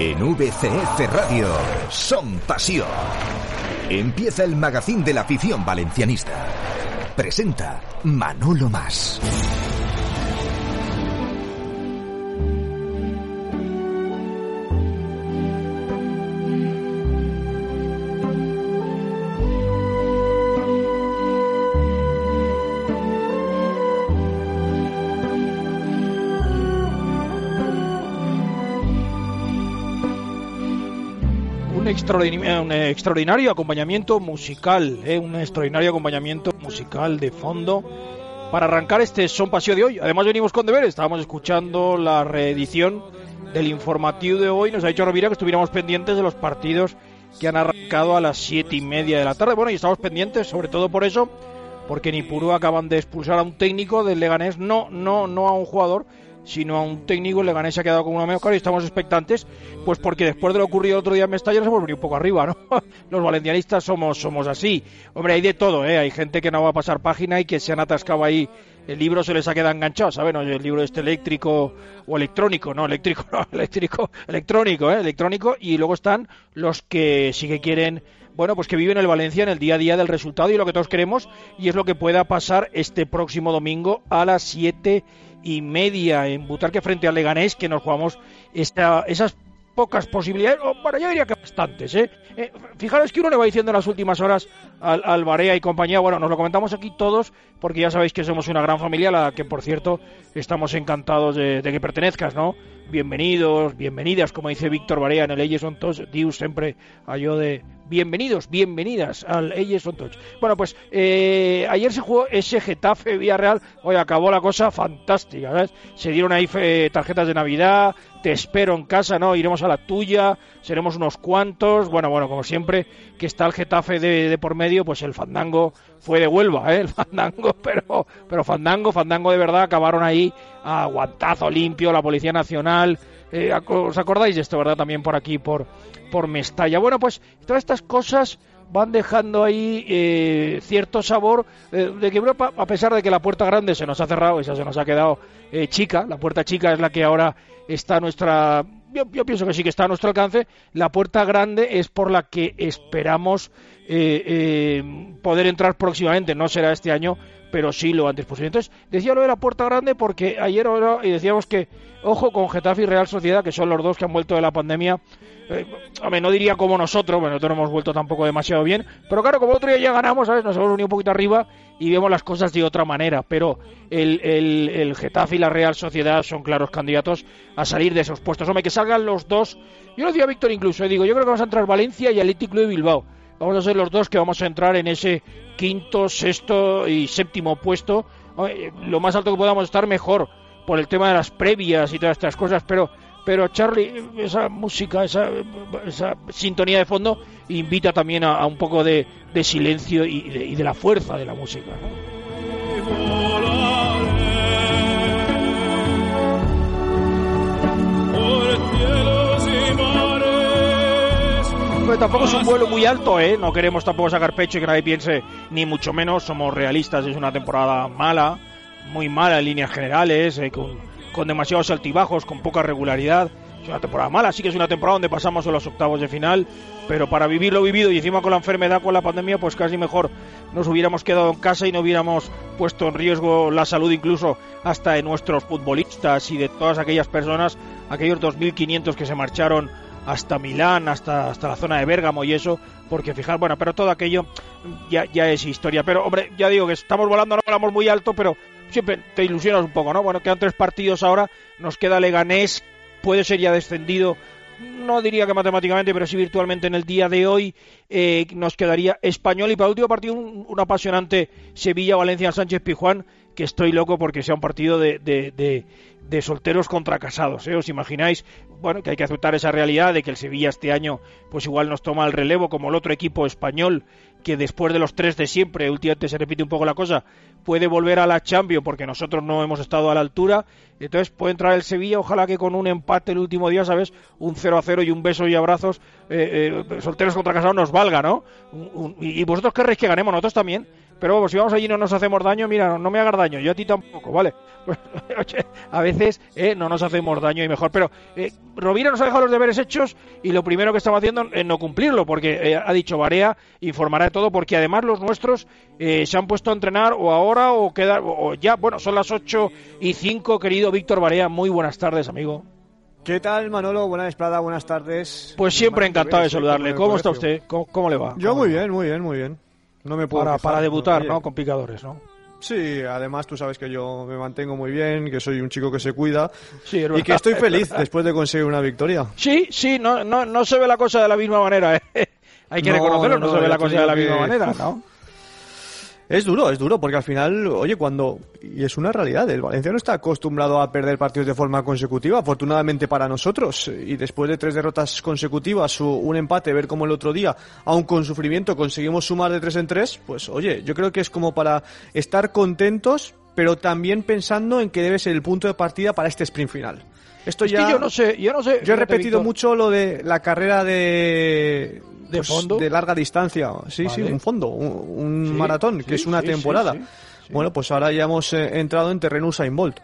En VCF Radio, Son Pasión. Empieza el magazín de la afición valencianista. Presenta Manolo Más. Un extraordinario acompañamiento musical, ¿eh? un extraordinario acompañamiento musical de fondo para arrancar este Son Paseo de hoy. Además venimos con deberes, estábamos escuchando la reedición del informativo de hoy, nos ha dicho Rovira que estuviéramos pendientes de los partidos que han arrancado a las siete y media de la tarde. Bueno, y estamos pendientes sobre todo por eso, porque en Ipurú acaban de expulsar a un técnico del Leganés, no, no, no a un jugador, sino a un técnico, Leganés se ha quedado con una mejor y estamos expectantes, pues porque después de lo ocurrido el otro día en Mestalla nos hemos venido un poco arriba, ¿no? Los valencianistas somos, somos así. Hombre, hay de todo, ¿eh? Hay gente que no va a pasar página y que se han atascado ahí, el libro se les ha quedado enganchado, ¿saben? El libro este eléctrico o electrónico, no, eléctrico, no, eléctrico, electrónico, ¿eh? Electrónico, y luego están los que sí que quieren bueno, pues que viven el Valencia en el día a día del resultado y lo que todos queremos, y es lo que pueda pasar este próximo domingo a las 7 y media en Butarque frente al Leganés, que nos jugamos esas pocas posibilidades, bueno, yo diría que bastantes, ¿eh? ¿eh? Fijaros que uno le va diciendo en las últimas horas al, al Barea y compañía, bueno, nos lo comentamos aquí todos, porque ya sabéis que somos una gran familia, la que por cierto estamos encantados de, que pertenezcas, ¿no? Bienvenidos, bienvenidas, como dice Víctor Barea en el Elles on Touch, dius siempre a yo de bienvenidos, bienvenidas al Elles on Touch. Bueno, pues eh, ayer se jugó ese Getafe Villarreal, hoy acabó la cosa fantástica, ¿sabes? Se dieron ahí eh, tarjetas de Navidad, espero en casa, ¿no? Iremos a la tuya, seremos unos cuantos. Bueno, bueno, como siempre, que está el Getafe de, por medio, pues el Fandango fue de Huelva, ¿eh? El Fandango, pero, pero Fandango, Fandango de verdad, acabaron ahí a guantazo limpio, la Policía Nacional. Eh, ¿Os acordáis de esto, verdad? También por aquí, por, por Mestalla. Bueno, pues todas estas cosas van dejando ahí eh, cierto sabor eh, de que Europa, a pesar de que la puerta grande se nos ha cerrado, esa se nos ha quedado eh, chica, la puerta chica es la que ahora está nuestra, yo, pienso que sí que está a nuestro alcance, la puerta grande es por la que esperamos poder entrar próximamente, no será este año, pero sí lo antes posible. Entonces, decía lo de la puerta grande porque ayer y decíamos que, ojo con Getafe y Real Sociedad, que son los dos que han vuelto de la pandemia, eh, no diría como nosotros, bueno, nosotros no hemos vuelto tampoco demasiado bien, pero claro, como otro día ya ganamos, ¿sabes? Nos hemos unido un poquito arriba y vemos las cosas de otra manera, pero el, el, el Getafe y la Real Sociedad son claros candidatos a salir de esos puestos. Hombre, que salgan los dos. Yo lo decía a Víctor incluso, eh, digo, yo creo que vamos a entrar Valencia y Atlético Club de Bilbao. Vamos a ser los dos que vamos a entrar en ese quinto, sexto y séptimo puesto. Lo más alto que podamos estar mejor por el tema de las previas y todas estas cosas, pero pero Charlie, esa música, esa, esa sintonía de fondo invita también a, un poco de, silencio y de, la fuerza de la música. Tampoco es un vuelo muy alto, ¿eh? No queremos tampoco sacar pecho y que nadie piense, ni mucho menos, somos realistas, es una temporada mala, muy mala en líneas generales, eh, con con demasiados altibajos, con poca regularidad. Es una temporada mala, sí que es una temporada donde pasamos a los octavos de final, pero para vivir lo vivido y encima con la enfermedad, con la pandemia, pues casi mejor nos hubiéramos quedado en casa y no hubiéramos puesto en riesgo la salud incluso hasta de nuestros futbolistas y de todas aquellas personas, aquellos 2.500 que se marcharon hasta Milán, hasta, hasta la zona de Bérgamo y eso, porque fijar, bueno, pero todo aquello ya, ya es historia. Pero hombre, ya digo que estamos volando, no volamos muy alto, pero siempre te ilusionas un poco, ¿no? Bueno, quedan tres partidos ahora, nos queda Leganés, puede ser ya descendido, no diría que matemáticamente, pero sí virtualmente en el día de hoy, eh, nos quedaría Español y para el último partido un, apasionante Sevilla-Valencia-Sánchez-Pijuán, que estoy loco porque sea un partido de, solteros contra casados, ¿eh? ¿Os imagináis? Bueno, que hay que aceptar esa realidad de que el Sevilla este año pues igual nos toma el relevo como el otro equipo español que después de los tres de siempre, últimamente se repite un poco la cosa, puede volver a la Champions porque nosotros no hemos estado a la altura. Entonces puede entrar el Sevilla, ojalá que con un empate el último día, ¿sabes? Un 0 a 0 y un beso y abrazos, eh, eh, solteros contra casados nos valga, ¿no? y vosotros querréis que ganemos, nosotros también. Pero vamos, si vamos allí y no nos hacemos daño, mira, no, me hagas daño, yo a ti tampoco, ¿vale? Pues, a veces eh, no nos hacemos daño y mejor, pero eh, Rovira nos ha dejado los deberes hechos y lo primero que estamos haciendo es no cumplirlo, porque ha dicho Barea informará de todo, porque además los nuestros se han puesto a entrenar o ahora o, queda, o ya, bueno, son las 8 y 5, querido Víctor Barea, muy buenas tardes, amigo. ¿Qué tal, Manolo? Buena esplada, buenas tardes. Pues siempre encantado de saludarle. ¿Cómo está usted? ¿Cómo, le va? Yo muy bien, muy bien, muy bien. No me puedo para, para debutar, ¿no? Con picadores, ¿no? Sí, además tú sabes que yo me mantengo muy bien, que soy un chico que se cuida sí, y que estoy feliz después de conseguir una victoria. Sí, sí, no, no, no se ve la cosa de la misma manera. ¿eh? Hay que reconocerlo, no, se ve la cosa de la misma manera, ¿no? Es duro, es duro, porque al final, oye, cuando. Y es una realidad, el Valencia no está acostumbrado a perder partidos de forma consecutiva, afortunadamente para nosotros. Y después de tres derrotas consecutivas, un empate, ver cómo el otro día, aun con sufrimiento, conseguimos sumar de tres en tres, pues oye, yo creo que es como para estar contentos, pero también pensando en que debe ser el punto de partida para este sprint final. Esto ya. yo no sé, yo no sé. Yo he repetido mucho lo de la carrera de de pues, fondo. de larga distancia. Sí sí un fondo un, maratón que es una temporada. bueno pues ahora ya hemos eh, entrado en terreno Usain Bolt.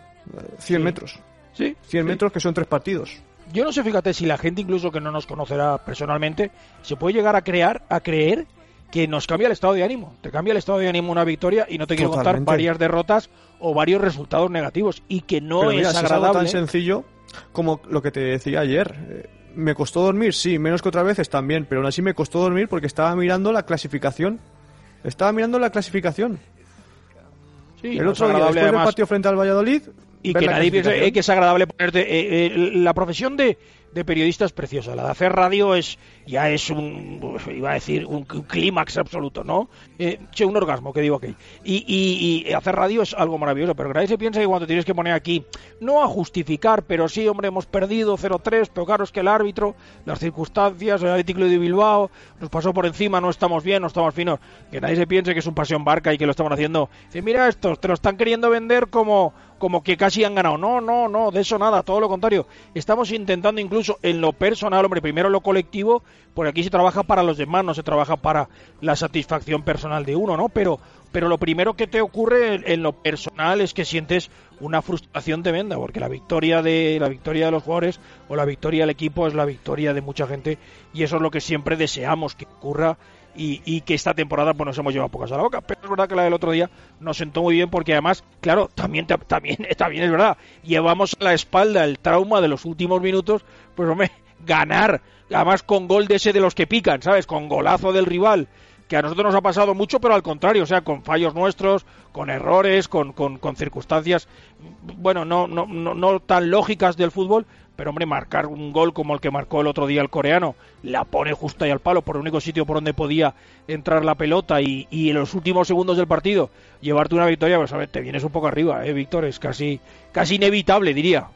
100 metros. Sí 100 metros que son tres partidos. Yo no sé fíjate si la gente incluso que no nos conocerá personalmente se puede llegar a crear a creer que nos cambia el estado de ánimo. Te cambia el estado de ánimo una victoria y no te quiero contar varias derrotas o varios resultados negativos. Y que no es agradable. Es tan sencillo como lo que te decía ayer. Me costó dormir, sí, menos que otras veces también, pero aún así me costó dormir porque estaba mirando la clasificación. Estaba mirando la clasificación. Sí, el otro día, después del partido frente al Valladolid, y que nadie piense que es agradable ponerte eh, eh, la profesión de, de periodista es preciosa. La de hacer radio es ya es un, iba a decir, un, clímax absoluto, ¿no? Eh, un orgasmo, que digo aquí. Y, hacer radio es algo maravilloso, pero nadie se piensa que cuando tienes que poner aquí, no a justificar, pero sí, hombre, hemos perdido 0-3, pero claro, es que el árbitro, las circunstancias, el Atlético de Bilbao, nos pasó por encima, no estamos bien, no estamos finos. Que nadie se piense que es un pasión barca y que lo estamos haciendo. Mira estos, te lo están queriendo vender como como que casi han ganado. No, no, no, de eso nada, todo lo contrario. Estamos intentando incluso en lo personal, hombre, primero lo colectivo, porque aquí se trabaja para los demás, no se trabaja para la satisfacción personal de uno, ¿no? Pero, pero lo primero que te ocurre en, lo personal es que sientes una frustración tremenda, porque la victoria de la victoria de los jugadores o la victoria del equipo es la victoria de mucha gente y eso es lo que siempre deseamos que ocurra y, que esta temporada pues nos hemos llevado pocas a la boca. Pero es verdad que la del otro día nos sentó muy bien porque además, claro, también, también, también es verdad, llevamos a la espalda el trauma de los últimos minutos, pues hombre, ganar, además con gol de ese de los que pican, ¿sabes? Con golazo del rival que a nosotros nos ha pasado mucho, pero al contrario, o sea, con fallos nuestros, con errores, con, con, circunstancias, bueno, no, no, no, no, tan lógicas del fútbol, pero hombre, marcar un gol como el que marcó el otro día el coreano, la pone justo ahí al palo, por el único sitio por donde podía entrar la pelota y, y en los últimos segundos del partido llevarte una victoria, pues a ver, te vienes un poco arriba, eh, Víctor, es casi, casi inevitable, diría.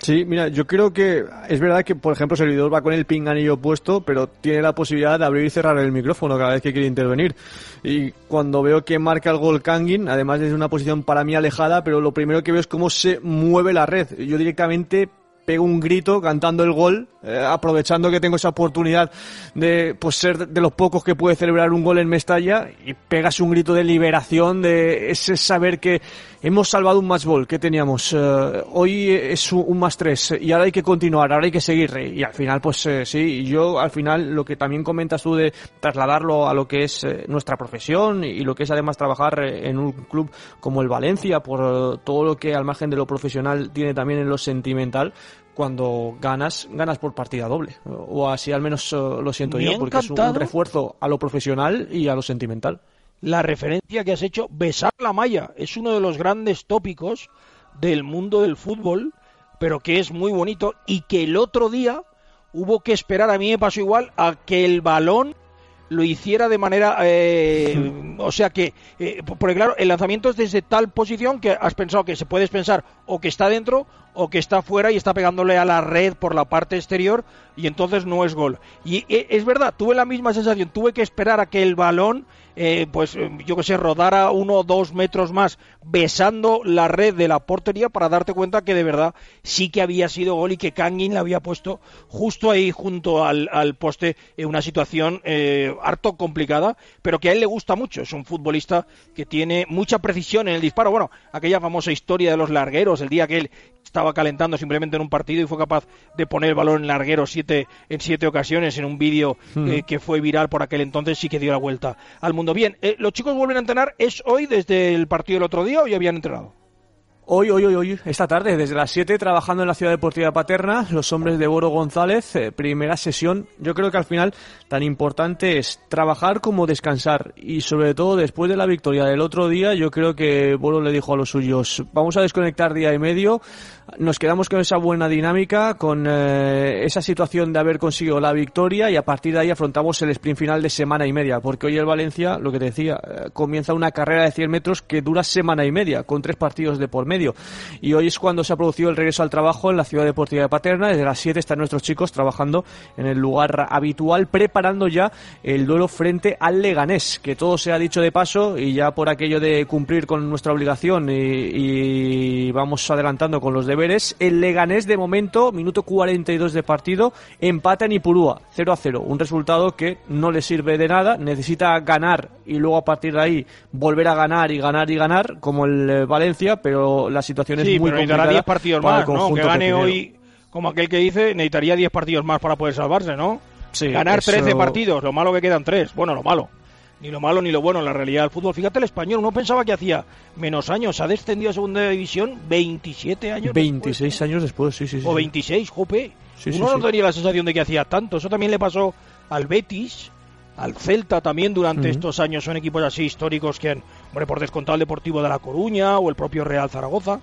Sí, mira, yo creo que es verdad que, por ejemplo, Servidor va con el pinganillo puesto, pero tiene la posibilidad de abrir y cerrar el micrófono cada vez que quiere intervenir. Y cuando veo que marca el gol además desde una posición para mí alejada, pero lo primero que veo es cómo se mueve la red. Yo directamente pego un grito cantando el gol, eh, aprovechando que tengo esa oportunidad de pues ser de los pocos que puede celebrar un gol en Mestalla y pegas un grito de liberación, de ese saber que hemos salvado un match ball que teníamos. Eh, hoy es un, más tres y ahora hay que continuar, ahora hay que seguir. Y al final, pues eh, sí, yo al final lo que también comentas tú de trasladarlo a lo que es nuestra profesión y lo que es además trabajar en un club como el Valencia, por todo lo que al margen de lo profesional tiene también en lo sentimental, cuando ganas, ganas por partida doble. O así al menos eh, lo siento yo, porque es un refuerzo a lo profesional y a lo sentimental. La referencia que has hecho, besar la malla, es uno de los grandes tópicos del mundo del fútbol, pero que es muy bonito y que el otro día hubo que esperar, a mí me pasó igual, a que el balón lo hiciera de manera eh, o sea que eh, porque claro el lanzamiento es desde tal posición que has pensado que se puedes pensar o que está dentro o que está fuera y está pegándole a la red por la parte exterior y entonces no es gol. Y eh, es verdad, tuve la misma sensación, tuve que esperar a que el balón eh, pues eh, yo que sé, rodara uno o dos metros más besando la red de la portería para darte cuenta que de verdad sí que había sido gol y que Kangin le había puesto justo ahí junto al, poste en una situación eh, harto complicada, pero que a él le gusta mucho. Es un futbolista que tiene mucha precisión en el disparo. Bueno, aquella famosa historia de los largueros, el día que él estaba calentando simplemente en un partido y fue capaz de poner el balón en larguero siete, en siete ocasiones en un vídeo hmm. que fue viral por aquel entonces, sí que dio la vuelta al mundo. Bien, eh, ¿los chicos vuelven a entrenar? ¿Es hoy desde el partido del otro día o ya habían entrenado? Hoy, hoy, hoy, hoy, esta tarde, desde las 7, trabajando en la Ciudad Deportiva Paterna, los hombres de Boro González, eh, primera sesión. Yo creo que al final tan importante es trabajar como descansar. Y sobre todo después de la victoria del otro día, yo creo que Boro le dijo a los suyos, vamos a desconectar día y medio, nos quedamos con esa buena dinámica, con eh, esa situación de haber conseguido la victoria y a partir de ahí afrontamos el sprint final de semana y media, porque hoy el Valencia, lo que te decía, eh, comienza una carrera de 100 metros que dura semana y media, con tres partidos de por medio. Y hoy es cuando se ha producido el regreso al trabajo en la ciudad deportiva de Paterna. Desde las 7 están nuestros chicos trabajando en el lugar habitual, preparando ya el duelo frente al Leganés, que todo se ha dicho de paso y ya por aquello de cumplir con nuestra obligación y, y vamos adelantando con los de el Leganés de momento, minuto 42 de partido, empata en Ipurúa, 0 a 0. Un resultado que no le sirve de nada, necesita ganar y luego a partir de ahí volver a ganar y ganar y ganar, como el eh, Valencia, pero la situación es muy complicada. 10 partidos más, ¿no? Que gane hoy, como aquel que dice, necesitaría 10 partidos más para poder salvarse, ¿no? ganar 13 partidos, lo malo que quedan 3. Bueno, lo malo ni lo malo ni lo bueno en la realidad del fútbol. Fíjate el español, uno pensaba que hacía menos años, ha descendido a segunda división 27 años 26 años después, sí, sí, sí. O 26, jope. uno no tenía la sensación de que hacía tanto. Eso también le pasó al Betis, al Celta también durante estos años. Son equipos así históricos que han, hombre, por descontado el Deportivo de La Coruña o el propio Real Zaragoza.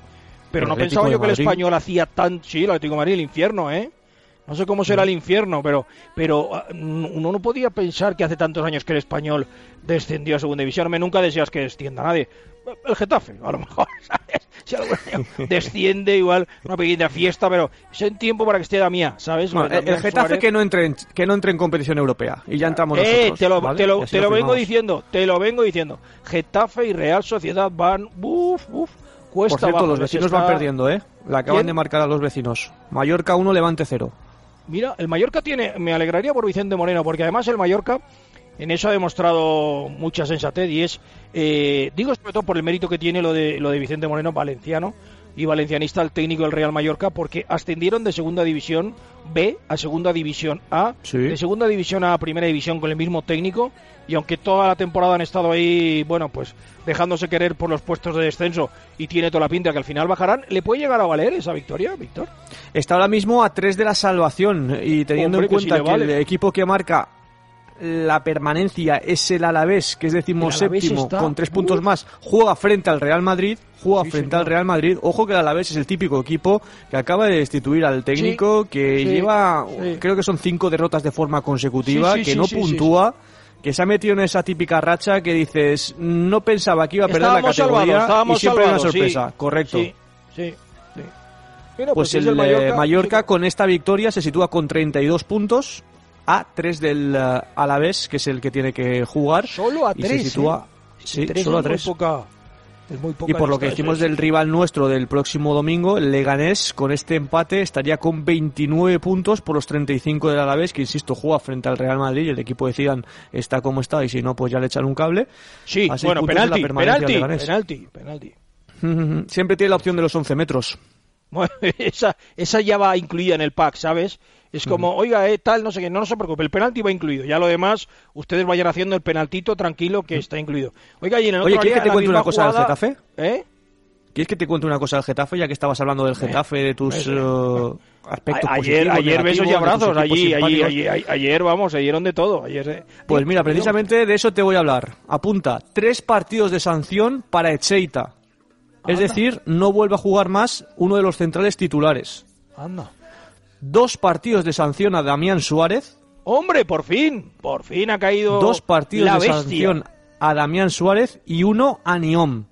Pero no pensaba yo que el español hacía tan... Sí, el Atlético de Madrid, el infierno, ¿eh? No sé cómo será el infierno, pero, pero ah, uno no podía pensar que hace tantos años que el español descendió a segunda división. Me nunca deseas que descienda nadie. El Getafe, a lo mejor, ¿sabes? Si desciende igual, una pequeña fiesta, pero es en tiempo para que esté la mía, ¿sabes? el, Getafe que no entre en, que no entre en competición europea y ya entramos eh, nosotros. Te lo, te lo, te lo vengo diciendo, te lo vengo diciendo. Getafe y Real Sociedad van, uff, uff, cuesta Por cierto, los vecinos van perdiendo, ¿eh? La acaban de marcar a los vecinos. Mallorca 1, Levante 0. Mira, el Mallorca tiene, me alegraría por Vicente Moreno, porque además el Mallorca en eso ha demostrado mucha sensatez y es, eh, digo sobre todo por el mérito que tiene lo de, lo de Vicente Moreno, valenciano y valencianista, el técnico del Real Mallorca, porque ascendieron de segunda división B a segunda división A, de segunda división A a primera división con el mismo técnico y aunque toda la temporada han estado ahí, bueno, pues dejándose querer por los puestos de descenso y tiene toda la pinta que al final bajarán, ¿le puede llegar a valer esa victoria, Víctor? Está ahora mismo a tres de la salvación y teniendo en cuenta que, el equipo que marca la permanencia es el Alavés, que es decimos séptimo, con tres puntos más, juega frente al Real Madrid, juega frente al Real Madrid. Ojo que el Alavés es el típico equipo que acaba de destituir al técnico, que lleva, creo que son cinco derrotas de forma consecutiva, que no puntúa. Que se ha metido en esa típica racha que dices, no pensaba que iba a perder la categoría y siempre hay una sorpresa. Correcto. Sí, pues, pues, el, Mallorca, con esta victoria se sitúa con 32 puntos, a 3 del uh, Alavés, que es el que tiene que jugar. Solo a 3. se sitúa, ¿eh? sí, solo a 3. y por lo que decimos del rival nuestro del próximo domingo, el Leganés, con este empate estaría con 29 puntos por los 35 del Alavés, que insisto, juega frente al Real Madrid. El equipo de Zidane está como está y si no, pues ya le echan un cable. Sí, bueno, penalti, penalti, penalti, penalti. Siempre tiene la opción de los 11 metros. Bueno, esa, esa ya va incluida en el pack, ¿sabes? Es como, oiga, eh, tal, no sé qué, no, no se preocupe, el penalti va incluido. Ya lo demás, ustedes vayan haciendo el penaltito tranquilo que está incluido. Oiga, y en el Oye, ¿quieres que te cuente una cosa del Getafe? ¿Eh? ¿Quieres que te cuente una cosa del Getafe, ya que estabas hablando del eh, Getafe, de tus uh, aspectos ayer, Ayer besos y abrazos, allí, allí, ayer, vamos, ayer de todo. Ayer, eh. Pues mira, precisamente de eso te voy a hablar. Apunta, tres partidos de sanción para Echeita. Es decir, no vuelve a jugar más uno de los centrales titulares. Anda dos partidos de sanción a Damián Suárez. Hombre, por fin, por fin ha caído dos partidos de sanción a Damián Suárez y uno a Niom.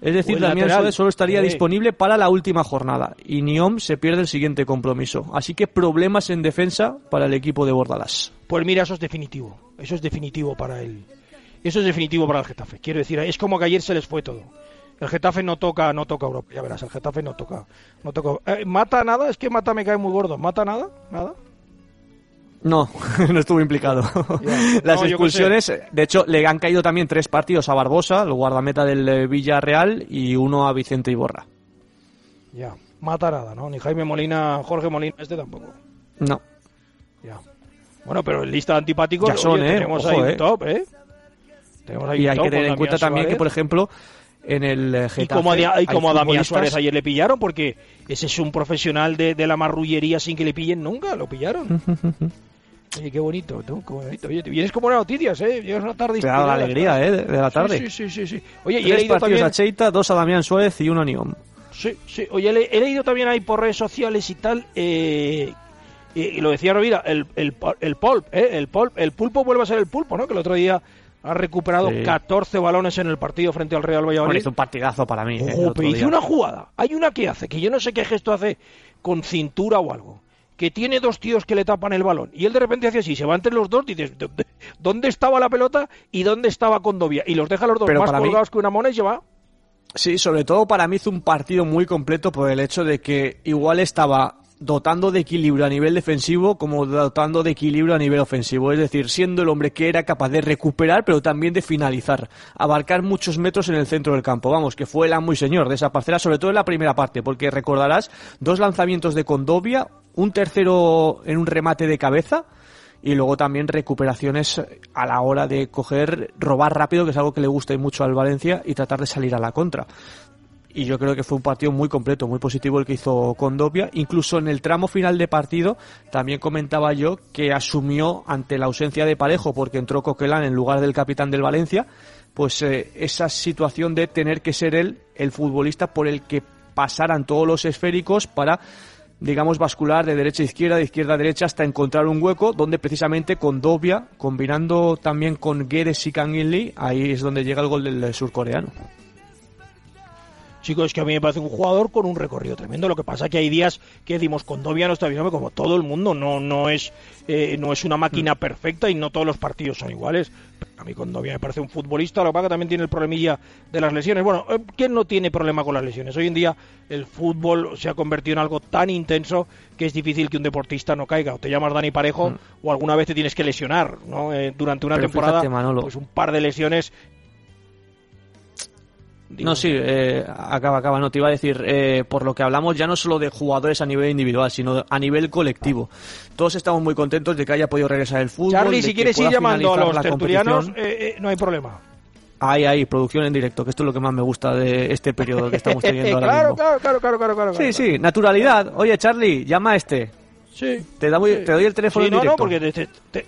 Es decir, el Damián lateral. Suárez solo estaría Sí. disponible para la última jornada y Niom se pierde el siguiente compromiso. Así que problemas en defensa para el equipo de Bordalás. Pues mira, eso es definitivo. Eso es definitivo para él. Eso es definitivo para el Getafe. Quiero decir, es como que ayer se les fue todo. El Getafe no toca, no toca Europa. Ya verás, el Getafe no toca, no toca. Eh, mata nada, es que mata me cae muy gordo. Mata nada, nada. No, no estuvo implicado. Las No, expulsiones, de hecho, le han caído también tres partidos a Barbosa, el guardameta del eh, Villarreal, y uno a Vicente Iborra. Ya, mata nada, ¿no? Ni Jaime Molina, Jorge Molina, este tampoco. No. Ya. Bueno, pero en lista de antipáticos Ya son, oye, ¿eh? tenemos Ojo, ahí ¿eh? top, ¿eh? Tenemos ahí Y hay top que tener en cuenta también que, por ejemplo, en el eh, Y Getafe como, a, y como a Damián Suárez ayer le pillaron, porque ese es un profesional de, de la marrullería sin que le pillen nunca, lo pillaron. Oye, qué bonito, tú, qué bonito. Oye, te vienes como buenas noticias, ¿eh? Llegas una tarde Te da la alegría. ¿eh? De, de la tarde. Sí, sí, sí, sí. Oye, y he Tres leído partidos también... a Cheita, dos a Damián Suárez y uno a Niom. Sí, sí. Oye, le- he leído también ahí por redes sociales y tal, eh, y, y lo decía Rovira, el, el, el pulp, ¿eh? El pulp, el pulpo vuelve a ser el pulpo, ¿no? Que el otro día ha recuperado Sí. 14 balones en el partido frente al Real Bueno, Valladolid. hizo un partidazo para mí. eh, Ojo, hizo una jugada. Hay una que hace, que yo no sé qué gesto hace con cintura o algo. Que tiene dos tíos que le tapan el balón. Y él de repente hace así, se va entre los dos y dices, "¿Dónde- ¿dónde estaba la pelota y dónde estaba Condovia? Y los deja los dos Pero más mí- colgados que una mona y se va. Sí, sobre todo para mí hizo un partido muy completo por el hecho de que igual estaba dotando de equilibrio a nivel defensivo como dotando de equilibrio a nivel ofensivo. Es decir, siendo el hombre que era capaz de recuperar pero también de finalizar. Abarcar muchos metros en el centro del campo. Vamos, que fue el amo y señor de esa parcela, sobre todo en la primera parte, porque recordarás dos lanzamientos de Condovia, un tercero en un remate de cabeza y luego también recuperaciones a la hora de coger, robar rápido, que es algo que le gusta mucho al Valencia, y tratar de salir a la contra. Y yo creo que fue un partido muy completo, muy positivo el que hizo Condovia. Incluso en el tramo final de partido, también comentaba yo que asumió ante la ausencia de Parejo, porque entró Coquelán en lugar del capitán del Valencia, pues eh, esa situación de tener que ser él el futbolista por el que pasaran todos los esféricos para digamos, bascular de derecha a izquierda, de izquierda a derecha, hasta encontrar un hueco donde precisamente con Dovia, combinando también con Guedes y Kangin Lee, ahí es donde llega el gol del surcoreano. Chicos, es que a mí me parece un jugador con un recorrido tremendo. Lo que pasa que hay días que decimos Condovia no está bien, como todo el mundo, no no es eh, no es una máquina perfecta y no todos los partidos son iguales. Pero a mí Condovia me parece un futbolista, lo que pasa que también tiene el problemilla de las lesiones. Bueno, eh, ¿quién no tiene problema con las lesiones? Hoy en día el fútbol se ha convertido en algo tan intenso que es difícil que un deportista no caiga. O te llamas Dani Parejo o alguna vez te tienes que lesionar, ¿no? Eh, durante una Pero temporada, fíjate, Manolo. pues un par de lesiones. No, sí, eh, acaba, acaba. No, te iba a decir, eh, por lo que hablamos ya no solo de jugadores a nivel individual, sino a nivel colectivo. Todos estamos muy contentos de que haya podido regresar el fútbol. Charlie, de si quieres ir llamando a los tertulianos, eh, eh, no hay problema. Ahí, ahí, producción en directo, que esto es lo que más me gusta de este periodo que estamos teniendo ahora claro, mismo. claro, claro, claro, claro, claro, Sí, claro. sí, naturalidad. Oye, Charlie, llama a este. Sí. Te, da muy- Sí. te doy el teléfono Sí, en no, directo. no, porque te, te- te-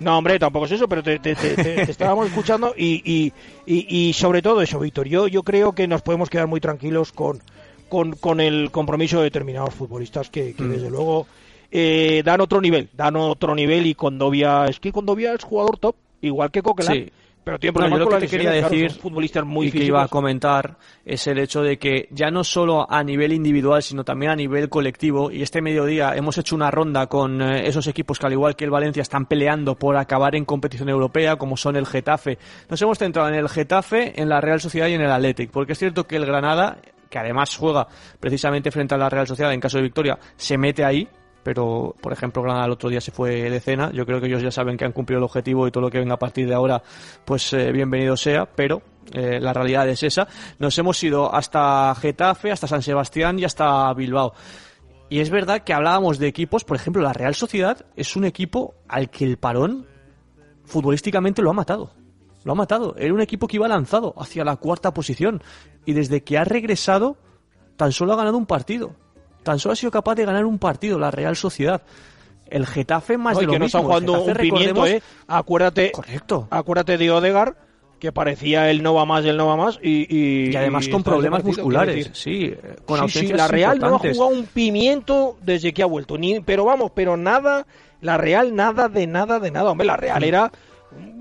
No, hombre, tampoco es eso, pero te, te- te- te- te estábamos escuchando y, y, y, y sobre todo eso, Víctor, yo, yo creo que nos podemos quedar muy tranquilos con, con, con el compromiso de determinados futbolistas que, Mm. que desde luego eh, dan otro nivel, dan otro nivel y Condovia, es que Condovia es jugador top, igual que Coquelin, Sí. Pero tiene No, problemas yo lo que te quería claro, decir futbolistas muy y que iba a comentar es el hecho de que ya no solo a nivel individual, sino también a nivel colectivo, y este mediodía hemos hecho una ronda con eh, esos equipos que al igual que el Valencia están peleando por acabar en competición europea, como son el Getafe. Nos hemos centrado en el Getafe, en la Real Sociedad y en el Athletic, porque es cierto que el Granada, que además juega precisamente frente a la Real Sociedad en caso de victoria, se mete ahí, pero por ejemplo Granada el otro día se fue de cena. Yo creo que ellos ya saben que han cumplido el objetivo y todo lo que venga a partir de ahora pues eh, bienvenido sea pero eh, la realidad es esa. Nos hemos ido hasta Getafe hasta San Sebastián y hasta Bilbao. Y es verdad que hablábamos de equipos. Por ejemplo la Real Sociedad es un equipo al que el parón futbolísticamente lo ha matado. Lo ha matado. Era un equipo que iba lanzado hacia la cuarta posición y desde que ha regresado tan solo ha ganado un partido tan solo ha sido capaz de ganar un partido la Real Sociedad. El Getafe más No, de lo que no mismo. están jugando El Getafe, un pimiento, ¿eh? Acuérdate, Correcto. acuérdate de Odegar, que parecía el no va más, el no va más, y, y, Y además y con está problemas musculares. Sí, eh, con Sí, sí, la Real no ha jugado un pimiento desde que ha vuelto, ni, pero vamos, pero nada, la Real nada de nada de nada, hombre, la Real era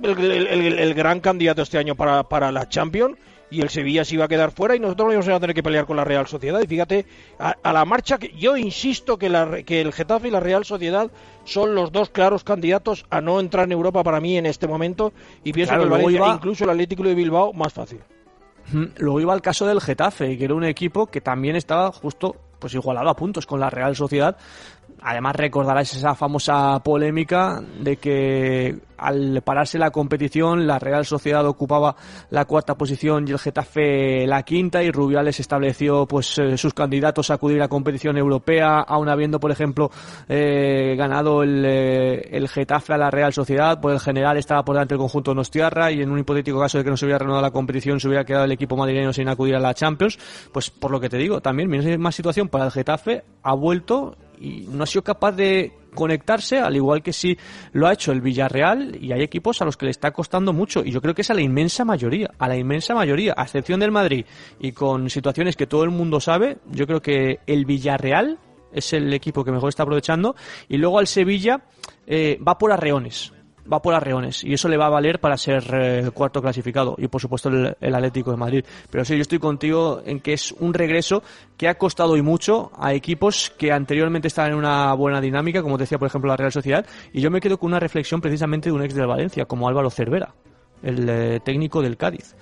el, gran candidato este año para, para la Champions y el Sevilla se iba a quedar fuera y nosotros íbamos a tener que pelear con la Real Sociedad. Y fíjate, a, la marcha, que yo insisto que, la, que el Getafe y la Real Sociedad son los dos claros candidatos a no entrar en Europa para mí en este momento y pienso que el Valencia, incluso el Atlético de Bilbao, más fácil. Luego iba el caso del Getafe, que era un equipo que también estaba justo pues igualado a puntos con la Real Sociedad, Además recordarás esa famosa polémica de que al pararse la competición la Real Sociedad ocupaba la cuarta posición y el Getafe la quinta y Rubiales estableció pues eh, sus candidatos a acudir a competición europea aun habiendo por ejemplo eh, ganado el, eh, el, Getafe a la Real Sociedad. Pues el general estaba por delante del conjunto Nostiarra y en un hipotético caso de que no se hubiera renovado la competición se hubiera quedado el equipo madrileño sin acudir a la Champions. Pues por lo que te digo también más situación para el Getafe ha vuelto y no ha sido capaz de conectarse, al igual que sí lo ha hecho el Villarreal, y hay equipos a los que le está costando mucho, y yo creo que es a la inmensa mayoría, a la inmensa mayoría, a excepción del Madrid, y con situaciones que todo el mundo sabe, yo creo que el Villarreal es el equipo que mejor está aprovechando, y luego al Sevilla eh, va por arreones, va por arreones y eso le va a valer para ser eh, cuarto clasificado y por supuesto el, Atlético de Madrid. Pero sí, yo estoy contigo en que es un regreso que ha costado y mucho a equipos que anteriormente estaban en una buena dinámica, como decía por ejemplo la Real Sociedad, y yo me quedo con una reflexión precisamente de un ex del Valencia, como Álvaro Cervera, el eh, técnico del Cádiz,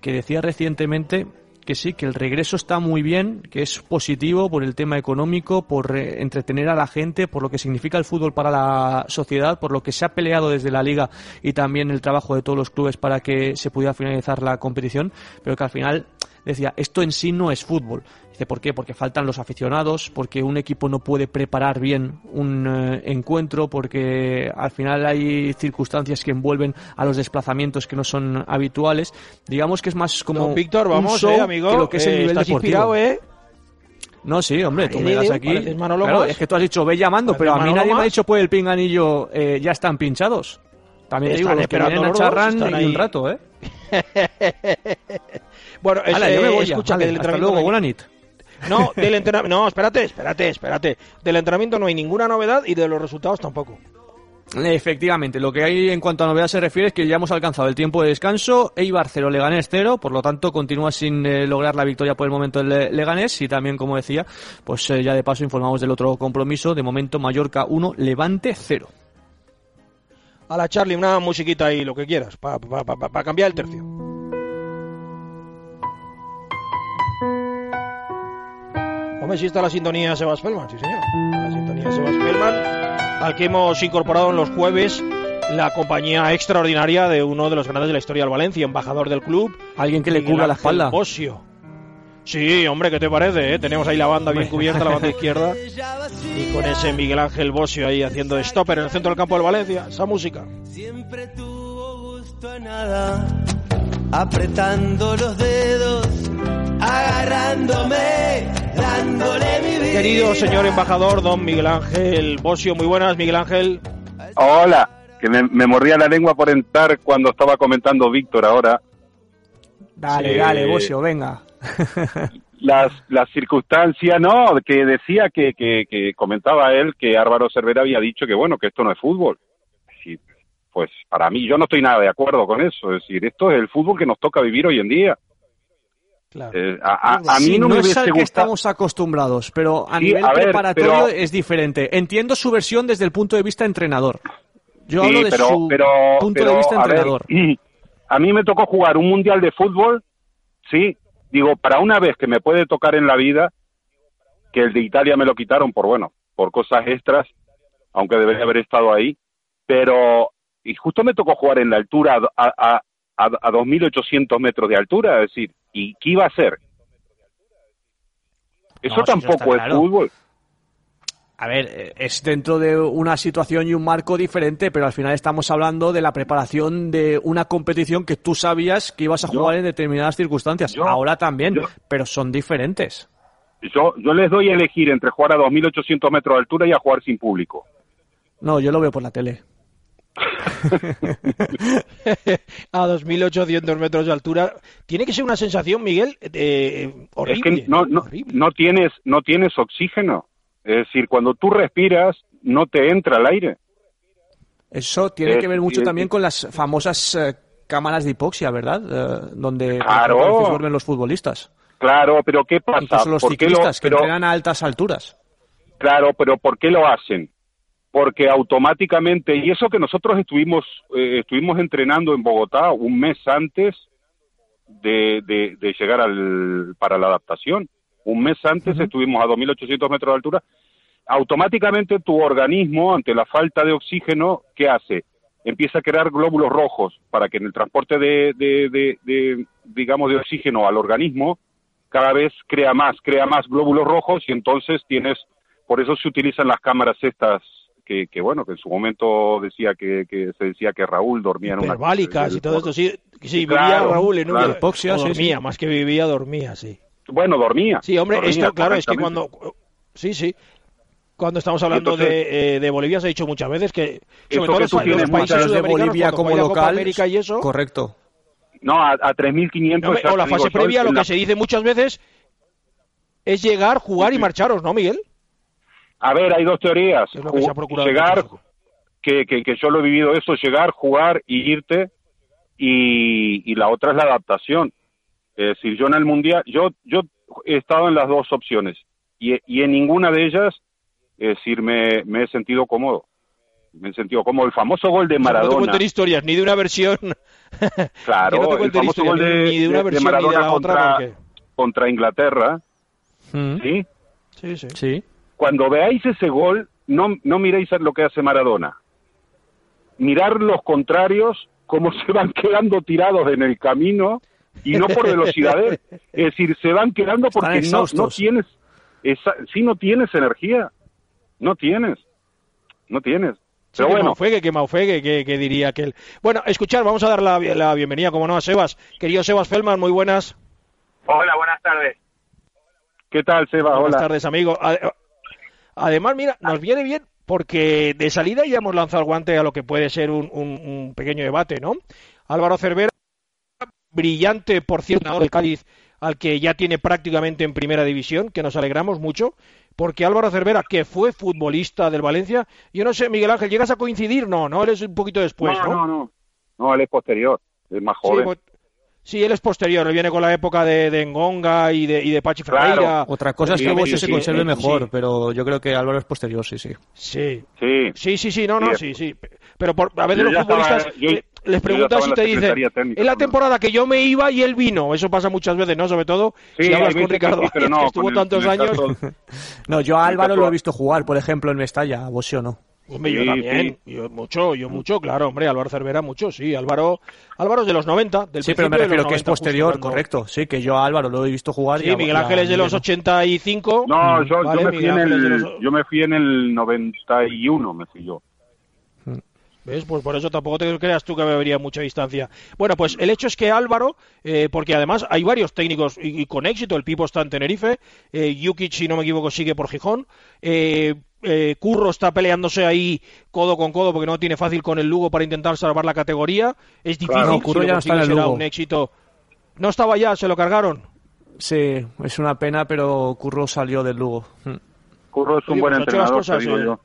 que decía recientemente que sí, que el regreso está muy bien, que es positivo por el tema económico, por eh, entretener a la gente, por lo que significa el fútbol para la sociedad, por lo que se ha peleado desde la liga y también el trabajo de todos los clubes para que se pudiera finalizar la competición, pero que al final decía, esto en sí no es fútbol. ¿Por qué? Porque faltan los aficionados, porque un equipo no puede preparar bien un eh, encuentro, porque al final hay circunstancias que envuelven a los desplazamientos que no son habituales. Digamos que es más como Víctor, vamos, eh, amigo, que lo que es el eh, nivel deportivo. ¿eh? No, sí, hombre, tú me das aquí. Claro, es que tú has dicho, ve llamando, pero a mí nadie me ha dicho, pues el pinganillo eh, ya están pinchados. También digo, los que vienen a charran y un rato, ¿eh? bueno, es, yo me voy escucha, ya. hasta luego, buena no, del entrenamiento, no, espérate, espérate, espérate. Del entrenamiento no hay ninguna novedad y de los resultados tampoco. Efectivamente, lo que hay en cuanto a novedad se refiere es que ya hemos alcanzado el tiempo de descanso, Eibar 0, Leganés 0, por lo tanto continúa sin eh, lograr la victoria por el momento el eh, Leganés y también, como decía, pues eh, ya de paso informamos del otro compromiso, de momento Mallorca 1, Levante 0. A la Charlie, una musiquita ahí, lo que quieras, para cambiar el tercio. Hombre, sí está la sintonía de Sebas Spellman, sí señor. La sintonía de Sebas al que hemos incorporado en los jueves la compañía extraordinaria de uno de los grandes de la historia del Valencia, embajador del club. Alguien que le cubra la espalda. Bosio. Sí, hombre, ¿qué te parece? Eh? Tenemos ahí la banda bien cubierta, la banda izquierda. Y con ese Miguel Ángel Bosio ahí haciendo stopper en el centro del campo del Valencia. Esa música. Siempre tuvo gusto a nada, apretando los dedos, agarrándome Querido señor embajador, don Miguel Ángel Bosio, muy buenas, Miguel Ángel. Hola, que me, mordía la lengua por entrar cuando estaba comentando Víctor ahora. Dale, dale, Bosio, venga. las, las circunstancias, no, que decía que, que, comentaba él que Álvaro Cervera había dicho que bueno, que esto no es fútbol. pues para mí yo no estoy nada de acuerdo con eso, es decir, esto es el fútbol que nos toca vivir hoy en día. Eh, a, mí no, me es al que estamos acostumbrados, pero a nivel preparatorio es diferente. Entiendo su versión desde el punto de vista entrenador. Yo hablo de su punto de vista entrenador. a mí me tocó jugar un mundial de fútbol, sí, digo, para una vez que me puede tocar en la vida, que el de Italia me lo quitaron por, bueno, por cosas extras, aunque debería haber estado ahí, pero, y justo me tocó jugar en la altura a, a, a, a 2.800 metros de altura, es decir, ¿Y qué iba a hacer? Eso tampoco es fútbol. A ver, eh, es dentro de una situación y un marco diferente, pero al final estamos hablando de la preparación de una competición que tú sabías que ibas a jugar en determinadas circunstancias. Ahora también, pero son diferentes. Yo, yo les doy a elegir entre jugar a 2.800 metros de altura y a jugar sin público. No, yo lo veo por la tele. a 2.800 metros de altura. Tiene que ser una sensación, Miguel, horrible. Es que no, no, no, tienes, no tienes oxígeno. Es decir, cuando tú respiras, no te entra el aire. Eso tiene Eh, que ver mucho también con las famosas eh, cámaras de hipoxia, ¿verdad? Eh, donde Claro. duermen los futbolistas. Claro, pero ¿qué pasa? Incluso los ¿Por qué lo- ciclistas que pero- entrenan a altas alturas. Claro, pero ¿por qué lo hacen? Porque automáticamente, y eso que nosotros estuvimos, eh, estuvimos entrenando en Bogotá un mes antes de, de- de llegar al, para la adaptación. Un mes antes estuvimos a 2.800 metros de altura. Automáticamente tu organismo, ante la falta de oxígeno, ¿qué hace? Empieza a crear glóbulos rojos para que en el transporte de, de- de- de, digamos, de oxígeno al organismo, cada vez crea más, crea más glóbulos rojos y entonces tienes, por eso se utilizan las cámaras estas que, que bueno, que en su momento decía que, que se decía que Raúl dormía en una Hiperbálicas y todo esto, sí, sí Claro, vivía Raúl en una. Hipoxia, sí, dormía, sí. más que vivía, dormía, sí. Bueno, dormía. Sí, hombre, dormía esto, claro, es que cuando. Sí, sí. Cuando estamos hablando entonces- de, eh, de Bolivia, se ha dicho muchas veces que, sobre todo que los, tú países de Bolivia como Copa local. América y eso, Correcto. No, a, a 3.500. no, o la fase digo previa, lo la- que se dice muchas veces es llegar, jugar y marcharos, ¿no, Miguel? A ver, hay dos teorías. Es lo que se ha procurado Llegar, que, que, que yo lo he vivido eso, llegar, jugar y irte. Y, y la otra es la adaptación. Es decir, yo en el Mundial, yo, yo he estado en las dos opciones. Y, y en ninguna de ellas, es decir, me, me he sentido cómodo. Me he sentido cómodo. El famoso gol de sea, no te Maradona. cuenten historias, ni de una versión. Claro, no el famoso gol de, ni de una de versión ni de Maradona la contra, contra Inglaterra. Mm, ¿sí? Sí, sí. Sí. Cuando veáis ese gol, no, no miréis a lo que hace Maradona. Mirar los contrarios, cómo se van quedando tirados en el camino, y no por velocidad de él. Es decir, se van quedando porque no, no tienes, esa, si no tienes energía, no tienes, no tienes. Sí, Pero que bueno, Maufegue, que Maufegue, que, que diría aquel. Bueno, escuchar, vamos a dar la, la bienvenida, como no, a Sebas. Querido Sebas Feldman, muy buenas. Hola, buenas tardes. ¿qué tal, Seba? Buenas Hola. tardes, amigo. Además, mira, nos viene bien porque de salida ya hemos lanzado el guante a lo que puede ser un, un- un pequeño debate, ¿no? Álvaro Cervera, brillante, por cierto, del Cádiz, al que ya tiene prácticamente en primera división, que nos alegramos mucho, porque Álvaro Cervera, que fue futbolista del Valencia, yo no sé, Miguel Ángel, ¿llegas a coincidir? No, no, él es un poquito después, no, no, no, no, él es posterior, es más joven. pues- sí, él es posterior, él viene con la época de, de Ngonga y de, y de Pachi Claro. Ferreira. Otra cosa es Sí, que sí, Bosio se sí, conserve sí, mejor, sí. pero yo creo que Álvaro es posterior, sí, sí. Sí, Sí, Sí, sí, sí, no, no, Sí. sí, sí. Pero por, a veces Yo los estaba- futbolistas yo- les preguntas y te dicen, en la también". temporada que yo me iba y él vino. Eso pasa muchas veces, ¿no? Sobre todo Sí, si hablas con que Ricardo, sí, pero no, que estuvo tantos el años. caso- No, yo a Sí, Álvaro lo he visto jugar, por ejemplo, en Mestalla, a Bosio no. Hombre, yo Sí, también. Yo mucho, yo mucho, claro, hombre. Álvaro Cervera, mucho, sí. Álvaro, Álvaro es de los 90. Del Sí, pero me refiero que es 90, justo posterior, cuando- correcto. Sí, que yo a Álvaro lo he visto jugar. y Sí, Miguel y a Ángel es de los Miguel no. 85. No, yo, Vale, yo, me fui Miguel en el, los- yo me fui en el 91, me fui yo. ¿Ves? Pues por eso tampoco te creas tú que habría mucha distancia. Bueno, pues el hecho es que Álvaro, eh, porque además hay varios técnicos y, y con éxito, el Pipo está en Tenerife, eh, si no me equivoco, sigue por Gijón, eh, eh, Curro está peleándose ahí codo con codo porque no tiene fácil con el Lugo para intentar salvar la categoría. Es difícil, Claro, si Curro lo ya no está en el será Lugo. un éxito. No estaba ya, se lo cargaron. Sí, es una pena, pero Curro salió del Lugo. Mm. Curro es un Oye, buen pues ha hecho las entrenador, cosas, te digo eh, yo.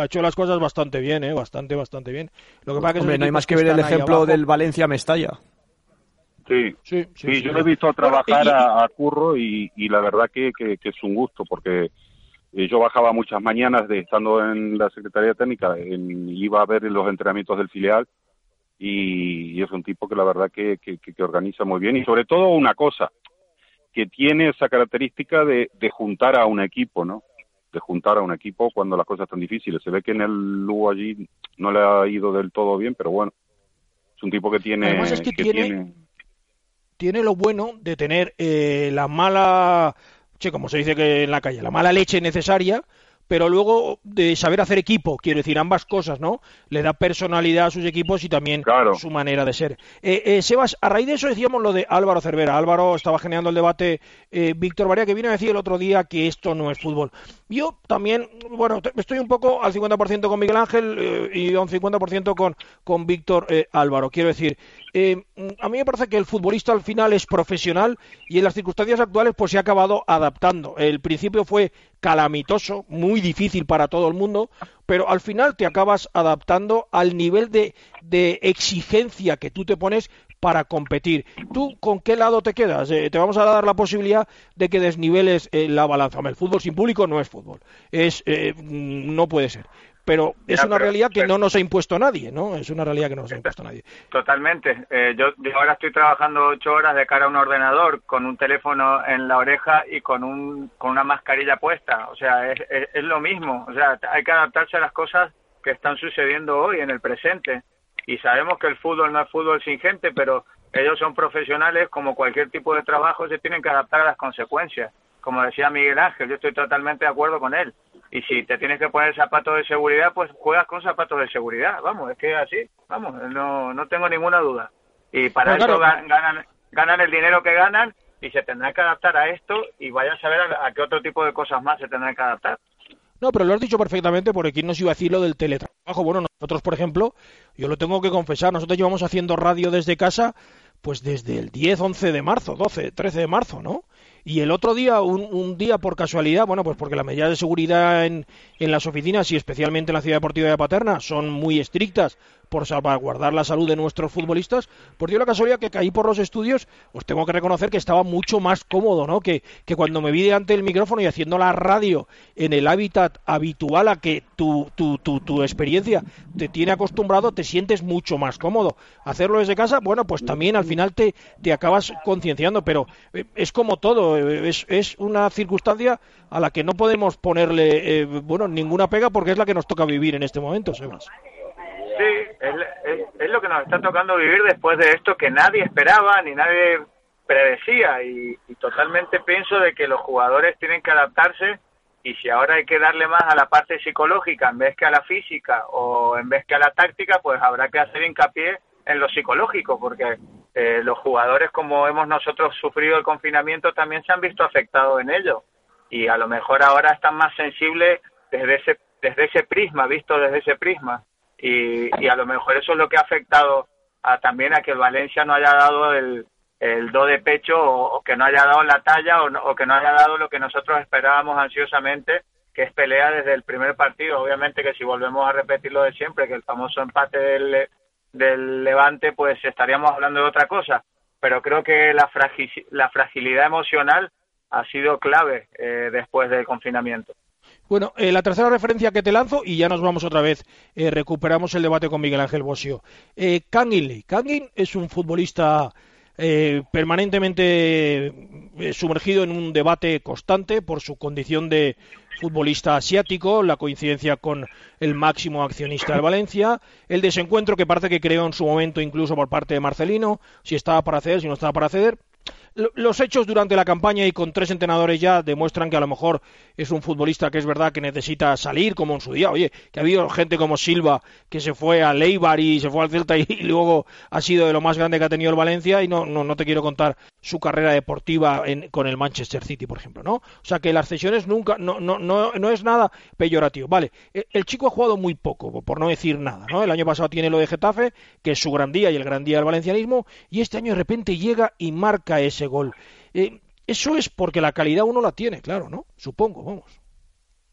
Ha hecho las cosas bastante bien, ¿eh? Bastante, bastante bien. Lo que pasa que Hombre, no hay más que ver el ejemplo del Valencia-Mestalla. Sí, Sí, sí, sí, sí, yo sí. he visto trabajar a, a Curro y, y la verdad que, que- que es un gusto porque eh, yo bajaba muchas mañanas de estando en la Secretaría Técnica, en- iba a ver los entrenamientos del filial y, y es un tipo que la verdad que, que- que- que organiza muy bien y sobre todo una cosa, que tiene esa característica de, de juntar a un equipo, ¿no? De juntar a un equipo cuando las cosas están difíciles. Se ve que en el Lugo allí no le ha ido del todo bien, pero bueno, es un tipo que tiene... Además es que tiene- tiene- tiene lo bueno de tener eh, la mala, che, como se dice que en la calle, la mala leche necesaria, pero luego de saber hacer equipo, quiero decir, ambas cosas, ¿no? Le da personalidad a sus equipos y también Claro. su manera de ser. Eh, eh, Sebas, a raíz de eso decíamos lo de Álvaro Cervera. Álvaro estaba generando el debate, eh, Víctor María, que vino a decir el otro día que esto no es fútbol. Yo también, bueno, estoy un poco al 50% con Miguel Ángel eh, y a un 50% con, con Víctor eh, Álvaro. Quiero decir, eh, a mí me parece que el futbolista al final es profesional y en las circunstancias actuales pues se ha acabado adaptando. El principio fue calamitoso, muy difícil para todo el mundo, pero al final te acabas adaptando al nivel de, de exigencia que tú te pones para competir. ¿Tú con qué lado te quedas? Eh, te vamos a dar la posibilidad de que desniveles eh, la balanza. El fútbol sin público no es fútbol. Es, eh, no puede ser pero es una realidad que no nos ha impuesto nadie, ¿no? Es una realidad que no nos ha impuesto nadie. Totalmente. Eh, yo, ahora estoy trabajando ocho horas de cara a un ordenador con un teléfono en la oreja y con, un, con una mascarilla puesta. O sea, es, es, lo mismo. O sea, hay que adaptarse a las cosas que están sucediendo hoy, en el presente. Y sabemos que el fútbol no es fútbol sin gente, pero ellos son profesionales, como cualquier tipo de trabajo, se tienen que adaptar a las consecuencias. Como decía Miguel Ángel, yo estoy totalmente de acuerdo con él y si te tienes que poner zapatos de seguridad, pues juegas con zapatos de seguridad. Vamos, es que así, vamos, no, no tengo ninguna duda. Y para eso ganan, ganan el dinero que ganan y se tendrán que adaptar a esto y vayan a saber a, qué otro tipo de cosas más se tendrán que adaptar. No, pero lo has dicho perfectamente porque quién nos iba a decir lo del teletrabajo. Bueno, nosotros, por ejemplo, yo lo tengo que confesar, nosotros llevamos haciendo radio desde casa pues desde el 10, 11 de marzo, 12, 13 de marzo, ¿no? Y el otro día, un, un, día por casualidad, bueno, pues porque las medidas de seguridad en, en las oficinas y especialmente en la ciudad deportiva de Paterna son muy estrictas por salvaguardar la salud de nuestros futbolistas, por dio la casualidad que caí por los estudios, os tengo que reconocer que estaba mucho más cómodo, ¿no? Que, que cuando me vi delante del micrófono y haciendo la radio en el hábitat habitual a que tu, tu, tu, tu experiencia te tiene acostumbrado, te sientes mucho más cómodo. Hacerlo desde casa, bueno, pues también al final te, te acabas concienciando, pero eh, es como todo, eh, es, es una circunstancia a la que no podemos ponerle, eh, bueno, ninguna pega porque es la que nos toca vivir en este momento, Sebas. Sí, es, lo que nos está tocando vivir después de esto que nadie esperaba ni nadie predecía. Y, totalmente pienso de que los jugadores tienen que adaptarse y si ahora hay que darle más a la parte psicológica en vez que a la física o en vez que a la táctica, pues habrá que hacer hincapié en lo psicológico porque eh, los jugadores como hemos nosotros sufrido el confinamiento también se han visto afectados en ello. Y a lo mejor ahora están más sensibles desde ese desde ese prisma, visto desde ese prisma y, a lo mejor eso es lo que ha afectado a, también a que el Valencia no haya dado el, el do de pecho o, que no haya dado la talla o, que no haya dado lo que nosotros esperábamos ansiosamente, que es pelea desde el primer partido. Obviamente que si volvemos a repetir lo de siempre, que el famoso empate del, del Levante, pues estaríamos hablando de otra cosa. Pero creo que la, la fragilidad emocional ha sido clave eh, después del confinamiento. Bueno, eh, la tercera referencia que te lanzo, y ya nos vamos otra vez, eh, recuperamos el debate con Miguel Ángel Bosio. Eh, Kangin Kangin es un futbolista eh, permanentemente sumergido en un debate constante por su condición de futbolista asiático, la coincidencia con el máximo accionista de Valencia, el desencuentro que parece que creó en su momento incluso por parte de Marcelino, si estaba para ceder, si no estaba para ceder, los hechos durante la campaña y con tres entrenadores ya demuestran que a lo mejor es un futbolista que es verdad que necesita salir, como en su día. Oye, que ha habido gente como Silva que se fue a Leibar y se fue al Celta y, luego ha sido de lo más grande que ha tenido el Valencia y no, no, no te quiero contar su carrera deportiva con el Manchester City, por ejemplo, ¿no? O sea que las cesiones nunca, no, no, no, no es nada peyorativo. Vale, el, el, chico ha jugado muy poco, por no decir nada, ¿no? El año pasado tiene lo de Getafe, que es su gran día y el gran día del valencianismo, y este año de repente llega y marca ese gol. Eh, eso es porque la calidad uno la tiene, claro, ¿no? Supongo, vamos.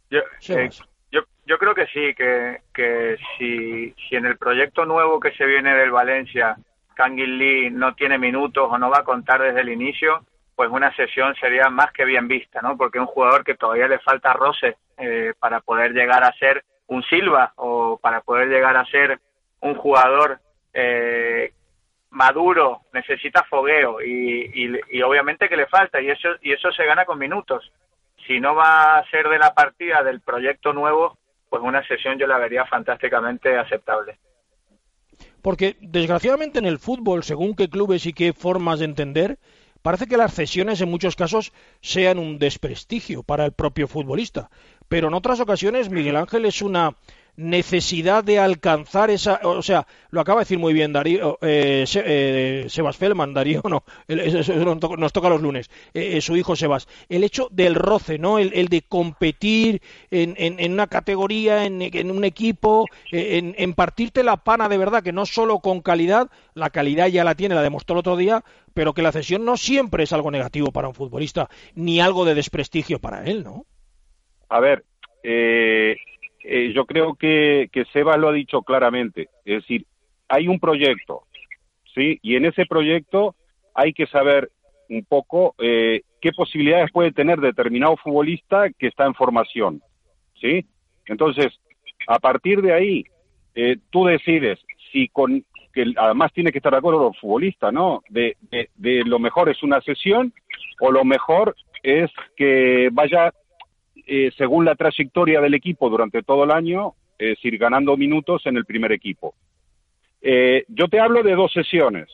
Yo, eh, yo, yo, creo que sí, que, que si, si en el proyecto nuevo que se viene del Valencia, Kangin Lee no tiene minutos o no va a contar desde el inicio, pues una sesión sería más que bien vista, ¿no? Porque un jugador que todavía le falta roce eh, para poder llegar a ser un Silva o para poder llegar a ser un jugador eh, maduro, necesita fogueo y, y, obviamente que le falta y eso y eso se gana con minutos. Si no va a ser de la partida del proyecto nuevo, pues una sesión yo la vería fantásticamente aceptable. Porque desgraciadamente en el fútbol, según qué clubes y qué formas de entender, parece que las cesiones en muchos casos sean un desprestigio para el propio futbolista. Pero en otras ocasiones Miguel Ángel es una necesidad de alcanzar esa, o sea, lo acaba de decir muy bien Darío, eh, eh Sebas Feldman, Darío, no, nos toca los lunes, eh, eh, su hijo Sebas, el hecho del roce, ¿no? El, de competir en, en, una categoría, en, en un equipo, en, en, partirte la pana de verdad, que no solo con calidad, la calidad ya la tiene, la demostró el otro día, pero que la cesión no siempre es algo negativo para un futbolista, ni algo de desprestigio para él, ¿no? A ver, eh, eh, yo creo que, que Sebas lo ha dicho claramente. Es decir, hay un proyecto, ¿sí? Y en ese proyecto hay que saber un poco eh, qué posibilidades puede tener determinado futbolista que está en formación, ¿sí? Entonces, a partir de ahí, eh, tú decides si con que además tiene que estar de acuerdo el futbolista, ¿no? De, de, lo mejor es una sesión o lo mejor es que vaya eh, según la trayectoria del equipo durante todo el año, es decir, ganando minutos en el primer equipo. Eh, yo te hablo de dos sesiones,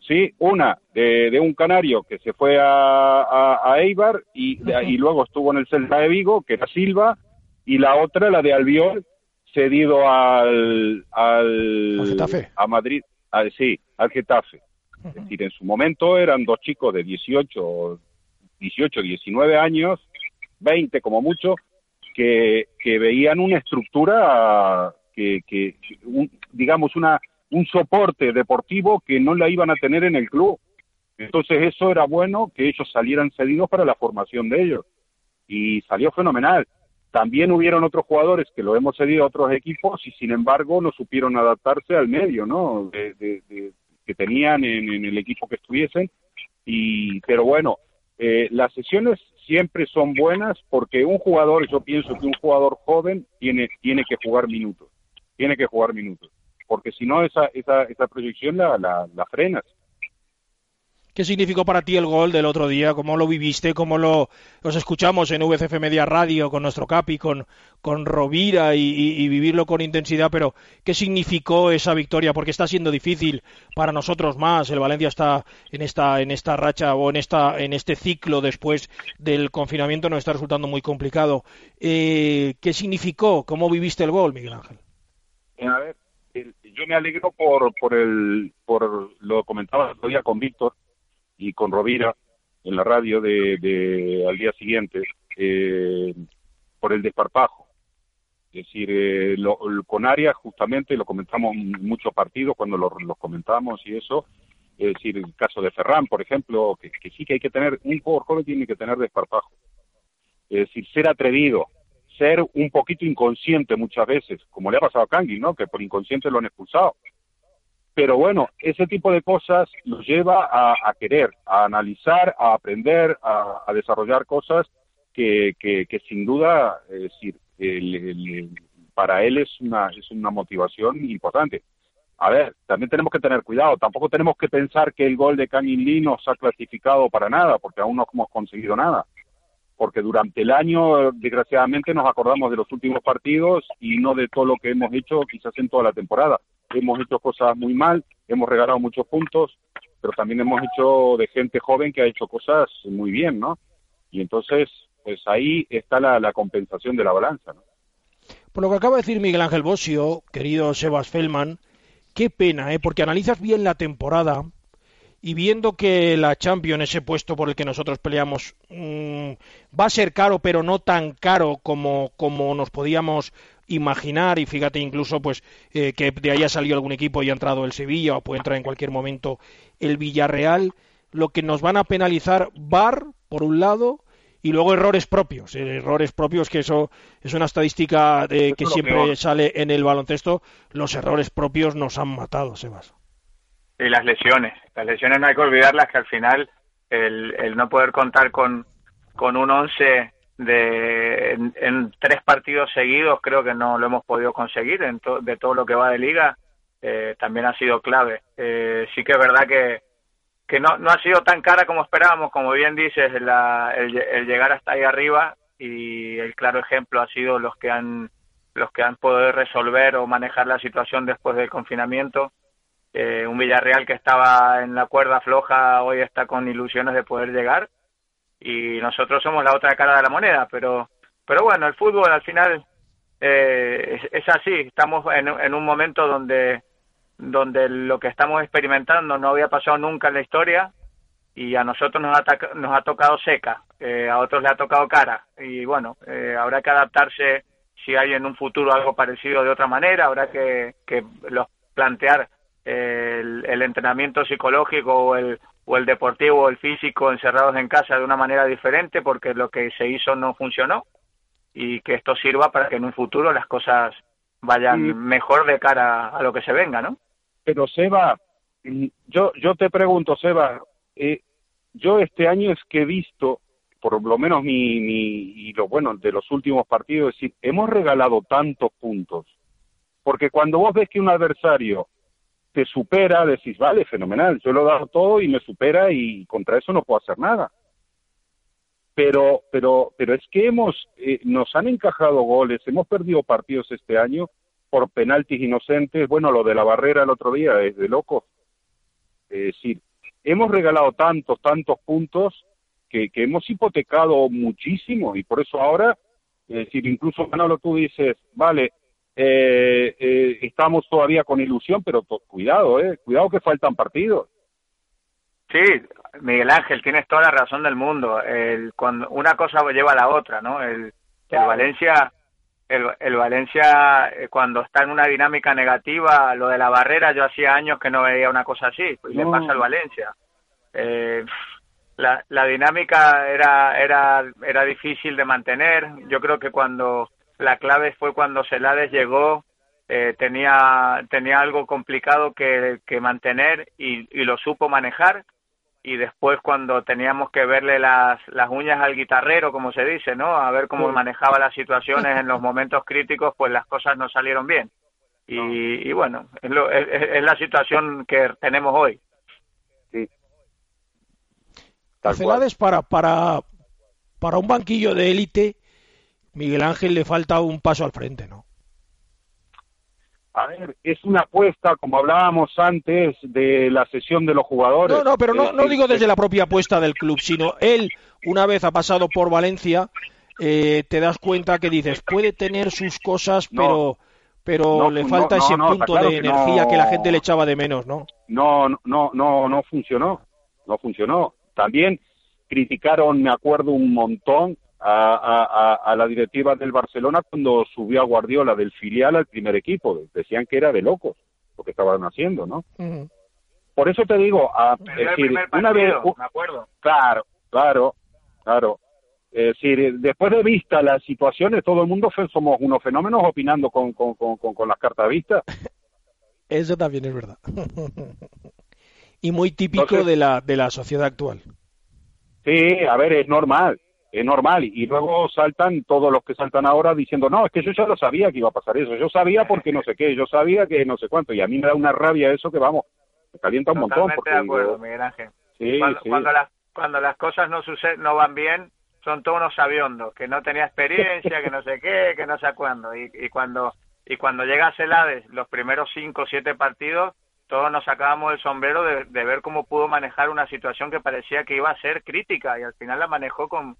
¿sí? Una de, un canario que se fue a, a, Eibar y, y, luego estuvo en el Celta de Vigo, que era Silva, y la otra, la de Albiol, cedido al, al, a Madrid, sí, al Getafe. Es decir, en su momento eran dos chicos de 18, 18, 19 años 20 como mucho, que, veían una estructura que, que digamos, una, un soporte deportivo que no la iban a tener en el club. Entonces eso era bueno que ellos salieran cedidos para la formación de ellos. Y salió fenomenal. También hubieron otros jugadores que lo hemos cedido a otros equipos y sin embargo no supieron adaptarse al medio, ¿no? De, que tenían en, en, el equipo que estuviesen. Y, pero bueno, eh, las sesiones siempre son buenas porque un jugador, yo pienso que un jugador joven tiene, tiene que jugar minutos, tiene que jugar minutos, porque si no esa, esa, esa proyección la, la, la frenas. ¿Qué significó para ti el gol del otro día? ¿Cómo lo viviste? ¿Cómo lo los escuchamos en VCF Media Radio con nuestro Capi, con, con Rovira y, vivirlo con intensidad? Pero ¿qué significó esa victoria? Porque está siendo difícil para nosotros más. El Valencia está en esta en esta racha o en esta en este ciclo después del confinamiento nos está resultando muy complicado. Eh, ¿Qué significó? ¿Cómo viviste el gol, Miguel Ángel? Eh, a ver, yo me alegro por por el por lo comentaba el otro día con Víctor y con Rovira en la radio de, al día siguiente eh, por el desparpajo. Es decir, eh, con Arias justamente lo comentamos en muchos partidos cuando los lo comentamos y eso. Es decir, el caso de Ferran, por ejemplo, que, sí que hay que tener, un jugador joven tiene que tener desparpajo. Es decir, ser atrevido, ser un poquito inconsciente muchas veces, como le ha pasado a Kangui, ¿no? Que por inconsciente lo han expulsado. Pero bueno, ese tipo de cosas nos lleva a, querer, a analizar, a aprender, a, desarrollar cosas que, que, sin duda, es decir, para él es una, es una motivación importante. A ver, también tenemos que tener cuidado, tampoco tenemos que pensar que el gol de Kangin Lee nos ha clasificado para nada, porque aún no hemos conseguido nada. Porque durante el año, desgraciadamente, nos acordamos de los últimos partidos y no de todo lo que hemos hecho quizás en toda la temporada hemos hecho cosas muy mal, hemos regalado muchos puntos, pero también hemos hecho de gente joven que ha hecho cosas muy bien, ¿no? Y entonces, pues ahí está la, compensación de la balanza, ¿no? Por lo que acaba de decir Miguel Ángel Bosio, querido Sebas Feldman, qué pena, ¿eh? Porque analizas bien la temporada y viendo que la Champions, ese puesto por el que nosotros peleamos, mm, va a ser caro, pero no tan caro como, como nos podíamos imaginar y fíjate incluso pues eh, que de ahí ha salido algún equipo y ha entrado el Sevilla o puede entrar en cualquier momento el Villarreal lo que nos van a penalizar VAR por un lado y luego errores propios. Eh, errores propios que eso es una estadística de, que siempre sale en el baloncesto. Los errores propios nos han matado Sebas. Y las lesiones. Las lesiones no hay que olvidarlas que al final el, el no poder contar con con un once de en, tres partidos seguidos creo que no lo hemos podido conseguir en de todo lo que va de liga eh, también ha sido clave. Eh, sí que es verdad que que no, no ha sido tan cara como esperábamos como bien dices la, el, llegar hasta ahí arriba y el claro ejemplo ha sido los que han los que han podido resolver o manejar la situación después del confinamiento. Eh, un Villarreal que estaba en la cuerda floja hoy está con ilusiones de poder llegar y nosotros somos la otra cara de la moneda, pero pero bueno, el fútbol al final eh, es, así, estamos en, en, un momento donde, donde lo que estamos experimentando no había pasado nunca en la historia y a nosotros nos ha, nos ha tocado seca, eh, a otros le ha tocado cara. Y bueno, eh, habrá que adaptarse si hay en un futuro algo parecido de otra manera, habrá que, que los plantear el, el, entrenamiento psicológico o el, o el deportivo o el físico encerrados en casa de una manera diferente porque lo que se hizo no funcionó y que esto sirva para que en un futuro las cosas vayan mejor de cara a lo que se venga, ¿no? Pero Seba, yo yo te pregunto, Seba, eh, yo este año es que he visto, por lo menos mi, mi y lo bueno de los últimos partidos, es decir, hemos regalado tantos puntos, porque cuando vos ves que un adversario te supera, decís, vale, fenomenal, yo lo he dado todo y me supera y contra eso no puedo hacer nada pero pero pero es que hemos eh, nos han encajado goles hemos perdido partidos este año por penaltis inocentes. Bueno lo de la barrera el otro día es de loco es decir hemos regalado tantos tantos puntos que, que hemos hipotecado muchísimo y por eso ahora es decir incluso Manolo tú dices vale eh, eh, estamos todavía con ilusión pero cuidado eh cuidado que faltan partidos Sí, Miguel Ángel, tienes toda la razón del mundo. El, cuando una cosa lleva a la otra, ¿no? El, el Valencia, el, el, Valencia eh, cuando está en una dinámica negativa, lo de la barrera, yo hacía años que no veía una cosa así, pues le pasa al Valencia. Eh, la, la dinámica era, era, era difícil de mantener. Yo creo que cuando la clave fue cuando Celades llegó, eh, tenía, tenía algo complicado que, que mantener y, y lo supo manejar y después cuando teníamos que verle las, las uñas al guitarrero, como se dice, ¿no? A ver cómo manejaba las situaciones en los momentos críticos, pues las cosas no salieron bien. Y, y bueno, es, lo, es, es, la situación que tenemos hoy. Sí. Celades para, para, para un banquillo de élite, Miguel Ángel le falta un paso al frente, ¿no? a ver, es una apuesta, como hablábamos antes, de la sesión de los jugadores. No, no, pero no, no digo desde la propia apuesta del club, sino él, una vez ha pasado por Valencia, eh, te das cuenta que dices, puede tener sus cosas, pero pero no, le falta ese punto claro de energía que la gente le echaba de menos, ¿no? No, no, no, no funcionó, no funcionó. También criticaron, me acuerdo, un montón a, a, a, la directiva del Barcelona cuando subió a Guardiola del filial al primer equipo. Decían que era de locos lo que estaban haciendo, ¿no? Uh -huh. Por eso te digo, a, es decir, partido, una vez, me acuerdo. Claro, claro, claro. Es decir, después de vista las situaciones, todo el mundo somos unos fenómenos opinando con, con, con, con las cartas vistas. Eso también es verdad. y muy típico Entonces, de, la, de la sociedad actual. Sí, a ver, es normal es normal. Y luego saltan todos los que saltan ahora diciendo, no, es que yo ya lo sabía que iba a pasar eso, yo sabía porque no sé qué, yo sabía que no sé cuánto, y a mí me da una rabia eso que vamos, me calienta un Totalmente montón. Porque de acuerdo, digo, Miguel Ángel. Sí, cuando, sí. Cuando, las, cuando las cosas no suceden, no van bien, son todos unos sabiondos, que no tenía experiencia, que no sé qué, que no sé cuándo, y, y cuando y cuando llega a Celades, los primeros cinco o siete partidos, todos nos sacábamos el sombrero de, de, ver cómo pudo manejar una situación que parecía que iba a ser crítica y al final la manejó con,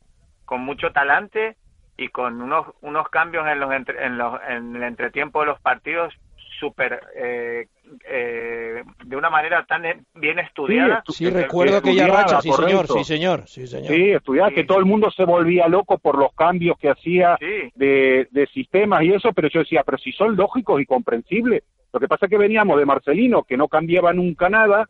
con mucho talante y con unos unos cambios en los entre, en los en el entretiempo de los partidos súper eh, eh, de una manera tan bien estudiada. Sí, sí recuerdo aquella racha, sí señor, sí señor, sí señor. Sí, estudiada, sí. que todo el mundo se volvía loco por los cambios que hacía sí. de, de sistemas y eso, pero yo decía, pero si son lógicos y comprensibles. Lo que pasa es que veníamos de Marcelino, que no cambiaba nunca nada,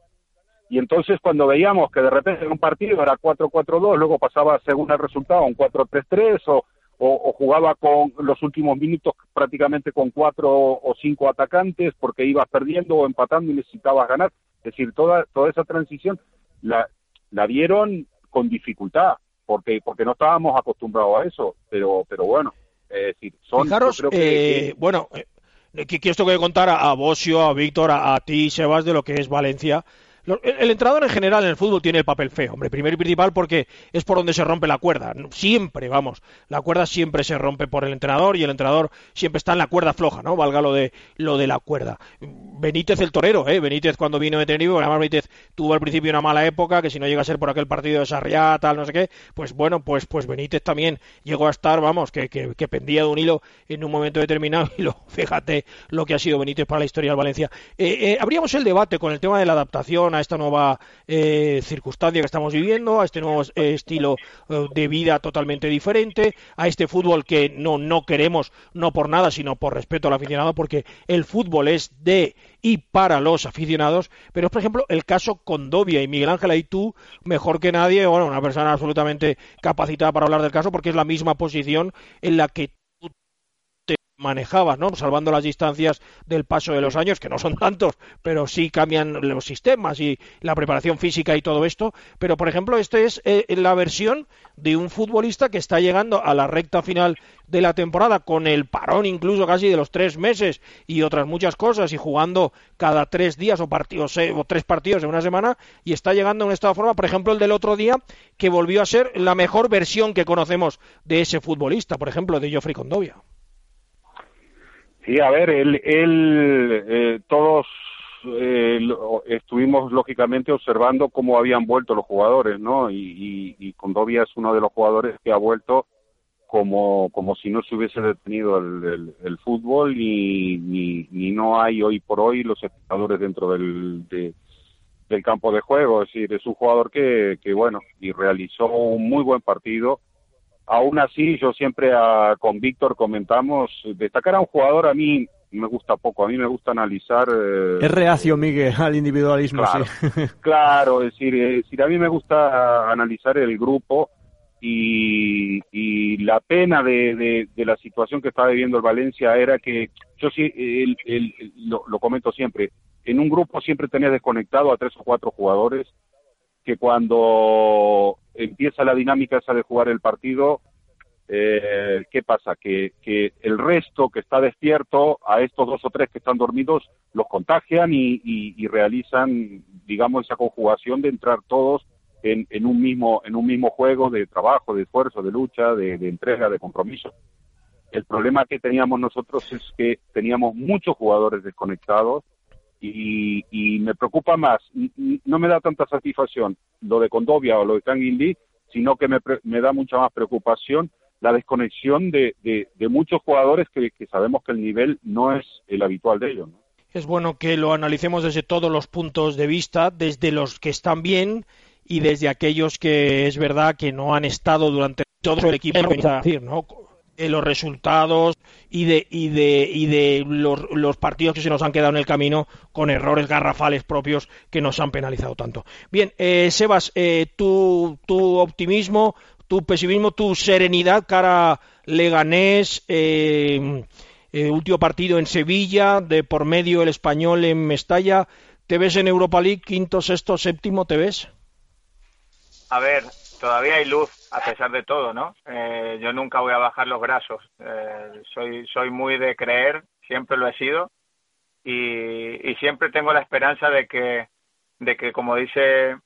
y entonces cuando veíamos que de repente en un partido era 4-4-2, luego pasaba según el resultado un 4-3-3 o, o, o, jugaba con los últimos minutos prácticamente con cuatro o cinco atacantes porque ibas perdiendo o empatando y necesitabas ganar. Es decir, toda, toda esa transición la, la dieron con dificultad porque, porque no estábamos acostumbrados a eso, pero, pero bueno, es decir, son... Fijaros, creo que, eh, bueno, eh, que, que esto que contar a, a Bosio, a Víctor, a, a ti, Sebas, de lo que es Valencia, el, entrenador en general en el fútbol tiene el papel feo, hombre, primero y principal porque es por donde se rompe la cuerda. Siempre, vamos, la cuerda siempre se rompe por el entrenador y el entrenador siempre está en la cuerda floja, ¿no? Valga lo de lo de la cuerda. Benítez el torero, ¿eh? Benítez cuando vino de Tenerife, además Benítez tuvo al principio una mala época, que si no llega a ser por aquel partido de Sarriá, tal, no sé qué, pues bueno, pues pues Benítez también llegó a estar, vamos, que, que, pendía de un hilo en un momento determinado y lo, fíjate lo que ha sido Benítez para la historia del Valencia. Eh, eh, abríamos el debate con el tema de la adaptación a esta nueva eh, circunstancia que estamos viviendo, a este nuevo eh, estilo eh, de vida totalmente diferente, a este fútbol que no, no queremos, no por nada, sino por respeto al aficionado, porque el fútbol es de y para los aficionados, pero es, por ejemplo, el caso Condovia y Miguel Ángel, ahí tú, mejor que nadie, bueno, una persona absolutamente capacitada para hablar del caso, porque es la misma posición en la que manejabas, ¿no? Salvando las distancias del paso de los años, que no son tantos, pero sí cambian los sistemas y la preparación física y todo esto. Pero, por ejemplo, esta es eh, la versión de un futbolista que está llegando a la recta final de la temporada con el parón incluso casi de los tres meses y otras muchas cosas y jugando cada tres días o partidos eh, o tres partidos en una semana y está llegando en un estado de forma, por ejemplo, el del otro día que volvió a ser la mejor versión que conocemos de ese futbolista, por ejemplo, de Geoffrey Condovia. Sí, a ver, él, él eh, todos eh, estuvimos lógicamente observando cómo habían vuelto los jugadores, ¿no? Y, y, Condovia es uno de los jugadores que ha vuelto como, como si no se hubiese detenido el, el, fútbol y ni, ni, no hay hoy por hoy los espectadores dentro del, del campo de juego. Es decir, es un jugador que, que, bueno, y realizó un muy buen partido aún así yo siempre con Víctor comentamos, destacar a un jugador a mí me gusta poco, a mí me gusta analizar... Eh, es reacio, Miguel, al individualismo, claro, sí. claro, es decir, es decir, a mí me gusta analizar el grupo y, y la pena de, de, la situación que estaba viviendo el Valencia era que, yo sí, el, el, lo, lo comento siempre, en un grupo siempre tenía desconectado a tres o cuatro jugadores que cuando empieza la dinámica esa de jugar el partido, eh, ¿qué pasa? Que, que, el resto que está despierto, a estos dos o tres que están dormidos, los contagian y, realizan, digamos, esa conjugación de entrar todos en, un mismo en un mismo juego de trabajo, de esfuerzo, de lucha, de entrega, de compromiso. El problema que teníamos nosotros es que teníamos muchos jugadores desconectados y, me preocupa más, no me da tanta satisfacción lo de Condovia o lo de Kang Lee, sino que me, me, da mucha más preocupación la desconexión de, de, muchos jugadores que, sabemos que el nivel no es el habitual de ellos. Es bueno que lo analicemos desde todos los puntos de vista, desde los que están bien y desde aquellos que es verdad que no han estado durante todo el equipo, decir, ¿no? De los resultados y de, y de, y de los, los, partidos que se nos han quedado en el camino con errores garrafales propios que nos han penalizado tanto. Bien, eh, Sebas, eh, tu, tu optimismo, tu pesimismo, tu serenidad cara Leganés, eh, eh, último partido en Sevilla, de por medio el español en Mestalla. ¿Te ves en Europa League, quinto, sexto, séptimo? ¿Te ves? A ver, todavía hay luz a pesar de todo, ¿no? Eh, yo nunca voy a bajar los brazos. Eh, soy, soy muy de creer, siempre lo he sido, y, y siempre tengo la esperanza de que, de que como dice,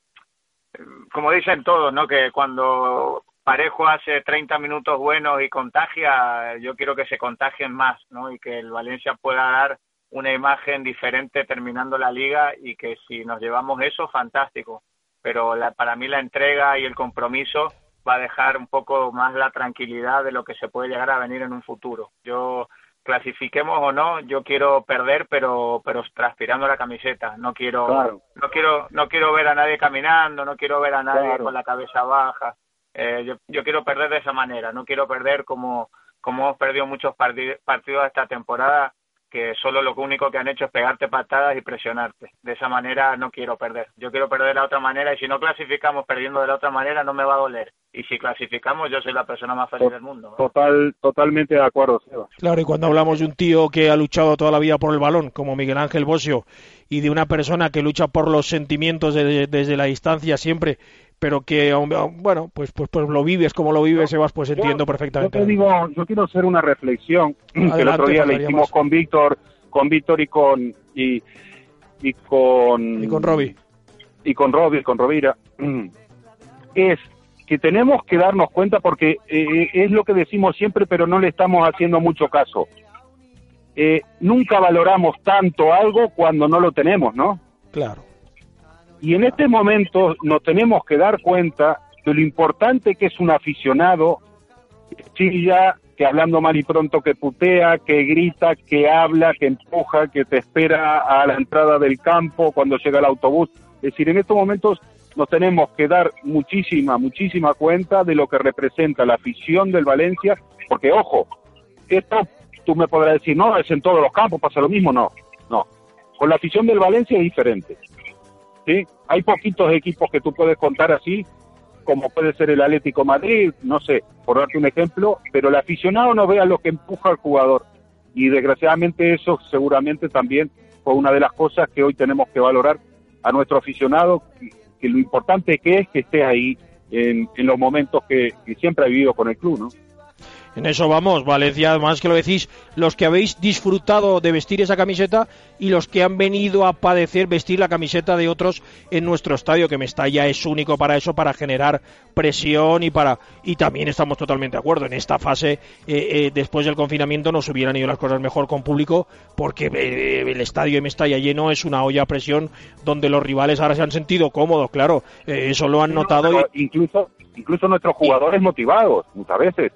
como dicen todos, ¿no? Que cuando Parejo hace 30 minutos buenos y contagia, yo quiero que se contagien más, ¿no? Y que el Valencia pueda dar una imagen diferente terminando la liga y que si nos llevamos eso, fantástico. Pero la, para mí la entrega y el compromiso va a dejar un poco más la tranquilidad de lo que se puede llegar a venir en un futuro. Yo clasifiquemos o no, yo quiero perder, pero pero transpirando la camiseta. No quiero no quiero no quiero ver a nadie caminando, no quiero ver a nadie con la cabeza baja. Eh, yo, yo quiero perder de esa manera. No quiero perder como como hemos perdido muchos partidos esta temporada que solo lo único que han hecho es pegarte patadas y presionarte. De esa manera no quiero perder. Yo quiero perder de la otra manera y si no clasificamos perdiendo de la otra manera no me va a doler. Y si clasificamos yo soy la persona más feliz del mundo. Total, totalmente de acuerdo, Seba. Claro, y cuando hablamos de un tío que ha luchado toda la vida por el balón, como Miguel Ángel Bosio, y de una persona que lucha por los sentimientos desde la distancia siempre, pero que bueno pues pues pues lo vives como lo vives Sebas pues entiendo perfectamente yo te digo yo quiero hacer una reflexión que el otro día le hicimos con Víctor con Víctor y con y, y con y con Robbie y con Robbie, con Rovira, es que tenemos que darnos cuenta porque eh, es lo que decimos siempre, pero no le estamos haciendo mucho caso. Eh, nunca valoramos tanto algo cuando no lo tenemos, ¿no? Claro. Y en este momento nos tenemos que dar cuenta de lo importante que es un aficionado que chilla, que hablando mal y pronto que putea, que grita, que habla, que empuja, que te espera a la entrada del campo cuando llega el autobús. Es decir, en estos momentos nos tenemos que dar muchísima, muchísima cuenta de lo que representa la afición del Valencia, porque ojo, esto tú me podrás decir, no, es en todos los campos, pasa lo mismo, no, no. Con la afición del Valencia es diferente. ¿Sí? Hay poquitos equipos que tú puedes contar así, como puede ser el Atlético Madrid, no sé, por darte un ejemplo, pero el aficionado no vea lo que empuja al jugador. Y desgraciadamente eso seguramente también fue una de las cosas que hoy tenemos que valorar a nuestro aficionado, que, lo importante que es que esté ahí en, los momentos que, que siempre ha vivido con el club, ¿no? En eso vamos, Valencia, además que lo decís, los que habéis disfrutado de vestir esa camiseta y los que han venido a padecer vestir la camiseta de otros en nuestro estadio, que Mestalla es único para eso, para generar presión y para y también estamos totalmente de acuerdo en esta fase eh, eh, después del confinamiento nos hubieran ido las cosas mejor con público porque eh, el estadio de Mestalla lleno es una olla a presión donde los rivales ahora se han sentido cómodos, claro, eso lo han notado. incluso incluso nuestros jugadores motivados muchas veces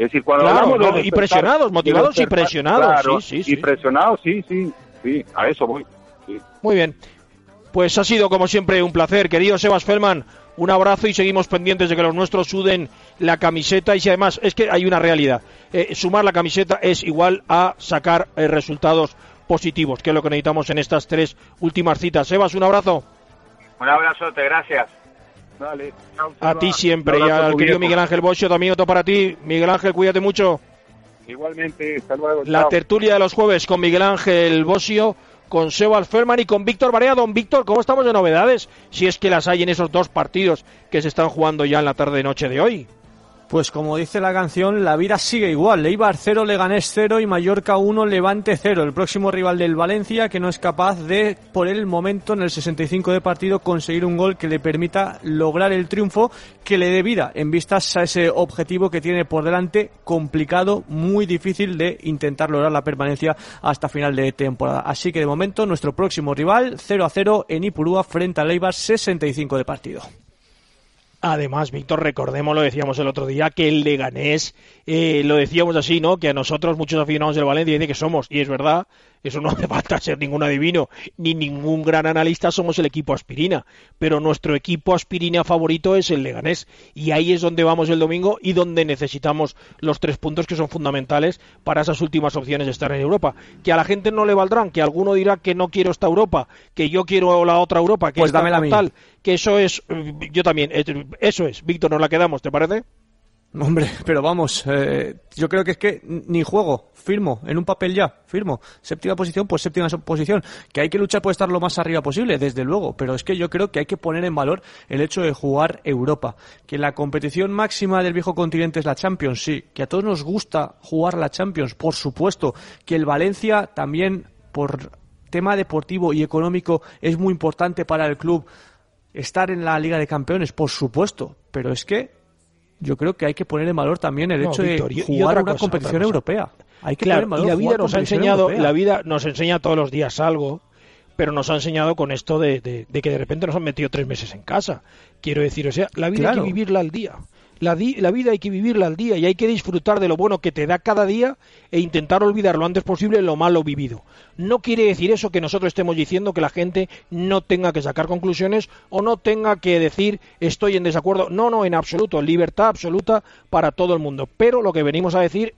es decir, cuando hablamos y presionados, motivados y presionados, sí, sí, Y presionados, sí, sí, sí, a eso voy. Muy bien. Pues ha sido como siempre un placer, querido Sebas Feldman. Un abrazo y seguimos pendientes de que los nuestros suden la camiseta y si además es que hay una realidad. Eh, sumar la camiseta es igual a sacar eh, resultados positivos, que es lo que necesitamos en estas tres últimas citas. Sebas, un abrazo. Un abrazote, gracias a ti siempre y al querido Miguel Ángel Bocio también otro para ti. Miguel Ángel, cuídate mucho. Igualmente, hasta luego. La tertulia de los jueves con Miguel Ángel Bosio, con Sebas Ferman y con Víctor Barea. Don Víctor, ¿cómo estamos de novedades? Si es que las hay en esos dos partidos que se están jugando ya en la tarde-noche de hoy. Pues como dice la canción, la vida sigue igual. Leibar 0, Leganés 0 y Mallorca 1, Levante 0. El próximo rival del Valencia que no es capaz de, por el momento, en el 65 de partido, conseguir un gol que le permita lograr el triunfo que le dé vida en vistas a ese objetivo que tiene por delante complicado, muy difícil de intentar lograr la permanencia hasta final de temporada. Así que de momento nuestro próximo rival 0 a 0 en Ipurúa frente a Leibar 65 de partido. Además, Víctor, recordemos, lo decíamos el otro día, que el Leganés, eh, lo decíamos así, ¿no? Que a nosotros, muchos aficionados del Valencia, dicen que somos, y es verdad, eso no hace falta ser ningún adivino ni ningún gran analista, somos el equipo aspirina. Pero nuestro equipo aspirina favorito es el Leganés. Y ahí es donde vamos el domingo y donde necesitamos los tres puntos que son fundamentales para esas últimas opciones de estar en Europa. Que a la gente no le valdrán, que alguno dirá que no quiero esta Europa, que yo quiero la otra Europa, que pues dame la que eso es, yo también, eso es. Víctor, nos la quedamos, ¿te parece? Hombre, pero vamos, eh, yo creo que es que ni juego, firmo, en un papel ya, firmo. Séptima posición, pues séptima posición. Que hay que luchar por estar lo más arriba posible, desde luego, pero es que yo creo que hay que poner en valor el hecho de jugar Europa. Que la competición máxima del viejo continente es la Champions, sí. Que a todos nos gusta jugar la Champions, por supuesto. Que el Valencia también, por tema deportivo y económico, es muy importante para el club estar en la Liga de Campeones, por supuesto. Pero es que yo creo que hay que poner en valor también el hecho de jugar una competición europea. Hay que claro, y la vida nos ha enseñado, la vida nos enseña todos los días algo, pero nos ha enseñado con esto de, que de repente nos han metido tres meses en casa. Quiero decir, o sea, la vida hay que vivirla al día. La, la, vida hay que vivirla al día y hay que disfrutar de lo bueno que te da cada día e intentar olvidar lo antes posible lo malo vivido. No quiere decir eso que nosotros estemos diciendo que la gente no tenga que sacar conclusiones o no tenga que decir estoy en desacuerdo. No, no, en absoluto. Libertad absoluta para todo el mundo. Pero lo que venimos a decir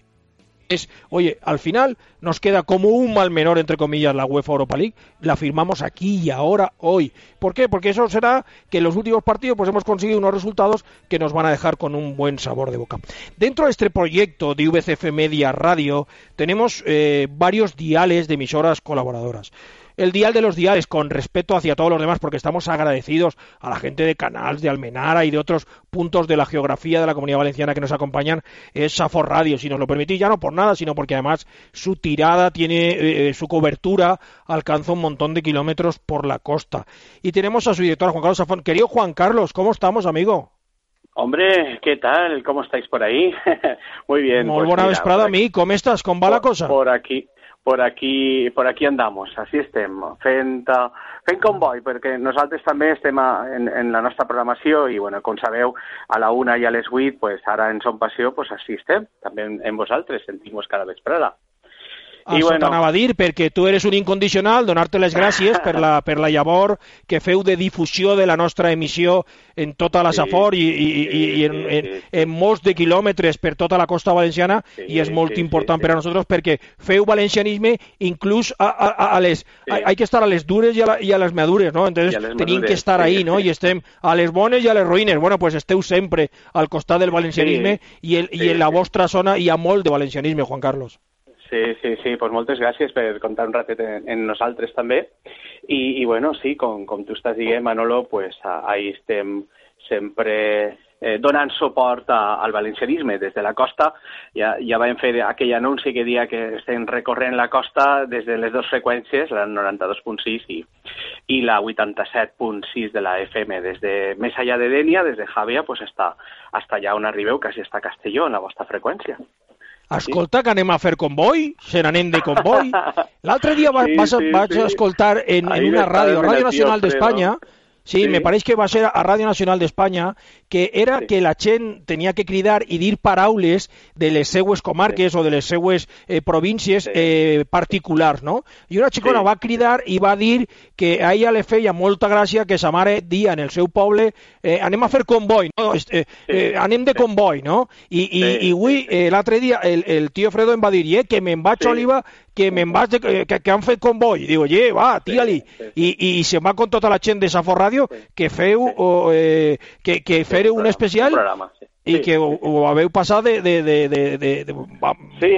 es, oye, al final nos queda como un mal menor, entre comillas, la UEFA Europa League, la firmamos aquí y ahora, hoy. ¿Por qué? Porque eso será que en los últimos partidos pues hemos conseguido unos resultados que nos van a dejar con un buen sabor de boca. Dentro de este proyecto de VCF Media Radio tenemos eh, varios diales de emisoras colaboradoras. El dial de los diales, con respeto hacia todos los demás, porque estamos agradecidos a la gente de Canals, de Almenara y de otros puntos de la geografía de la comunidad valenciana que nos acompañan, es Safor Radio, si nos lo permitís, ya no por nada, sino porque además su tirada tiene, eh, eh, su cobertura alcanza un montón de kilómetros por la costa. Y tenemos a su director, Juan Carlos Safón. Querido Juan Carlos, ¿cómo estamos, amigo? Hombre, ¿qué tal? ¿Cómo estáis por ahí? Muy bien. Muy pues buena vesprada a mí. ¿Cómo estás? ¿Cómo va la cosa? Por aquí, por aquí, por aquí andamos. Així estem, fent, fent convoi, perquè nosaltres també estem a, en, en la nostra programació i, bueno, com sabeu, a la una i a les vuit, pues, ara en Som Passió, pues, així estem, també en, en vosaltres, sentim-vos cada vesprada. I Això bueno. t'anava a dir, perquè tu eres un incondicional, donar-te les gràcies per la, per la llavor que feu de difusió de la nostra emissió en tota la Safor sí, i, i, i, i en, en, en molts de quilòmetres per tota la costa valenciana sí, i és molt sí, important sí, per a nosaltres perquè feu valencianisme inclús a, a, a les... Sí. Hay que estar a les dures i a, la, i a les madures, no? Entonces tenim que estar ahí, no? I estem a les bones i a les ruïnes. Bueno, pues esteu sempre al costat del valencianisme sí, i, el, sí, i en la vostra zona hi ha molt de valencianisme, Juan Carlos. Sí, sí, sí, pues moltes gràcies per contar un ratet en, en nosaltres també. I, i bueno, sí, com, com tu estàs dient, Manolo, pues ahí estem sempre eh, donant suport a, al valencianisme des de la costa. Ja, ja vam fer aquell anunci que dia que estem recorrent la costa des de les dues freqüències, la 92.6 i, i la 87.6 de la FM. Des de més allà de Dènia, des de Javea, pues hasta, hasta allà on arribeu, quasi està Castelló, en la vostra freqüència. Escolta, que anem a fer convoi, se n'anem de convoi. L'altre dia va, sí, vas, sí, vaig sí. escoltar en, en una ràdio, Ràdio Nacional d'Espanya, Sí, sí, me pareix que va ser a Ràdio Nacional d'Espanya, que era sí. que la gent tenia que cridar i dir paraules de les seues comarques sí. o de les seues eh, províncies sí. eh, particulars, no? I una xicona sí. va cridar i va dir que a ella le feia molta gràcia que sa mare dia en el seu poble eh, anem a fer convoi, no? Eh, eh, anem de convoi, no? I, i, sí. i avui, eh, l'altre dia, el, el tio Fredo em va dir eh, que me'n vaig sí. a Oliva que me'n vas de, que, que han fet convoi. Digo, oye, va, tira-li. Sí, sí. I, I se va con tota la gent de Safo Ràdio que feu sí. o, eh, que, que feu un, un especial programa, sí. i sí, que ho, ho haveu passat de... de, de, de, de, de... Sí,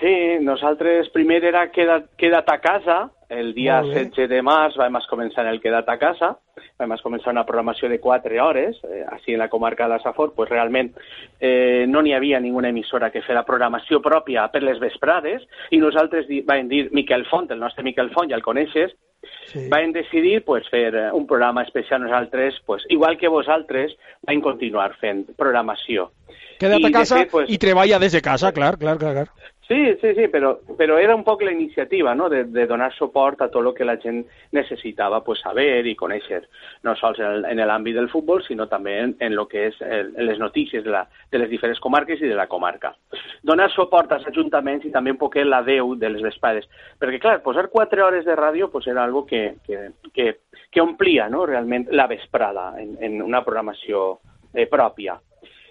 sí, nosaltres primer era queda't, queda't a casa, el dia 16 de març vam començar el Quedat a casa, vam començar una programació de 4 hores, eh, així en la comarca de la Safor, pues realment eh, no n'hi havia ninguna emissora que fera programació pròpia per les vesprades, i nosaltres vam dir, Miquel Font, el nostre Miquel Font, ja el coneixes, sí. vam decidir pues, fer eh, un programa especial nosaltres, pues, igual que vosaltres, vam continuar fent programació. Queda't a casa fet, pues, i treballa des de casa, clar, clar, clar. clar. Sí, sí, sí, pero, pero era un poco la iniciativa, ¿no?, de, de donar suport a tot el que la gent necessitava pues, saber i conèixer, no sols en, l'àmbit del futbol, sinó també en, en lo que és el, en les notícies de, la, de les diferents comarques i de la comarca. Donar suport als ajuntaments i també un poquet la veu de les vespades, perquè, clar, posar quatre hores de ràdio pues, era algo que, que, que, que omplia no?, realment la vesprada en, en una programació eh, pròpia.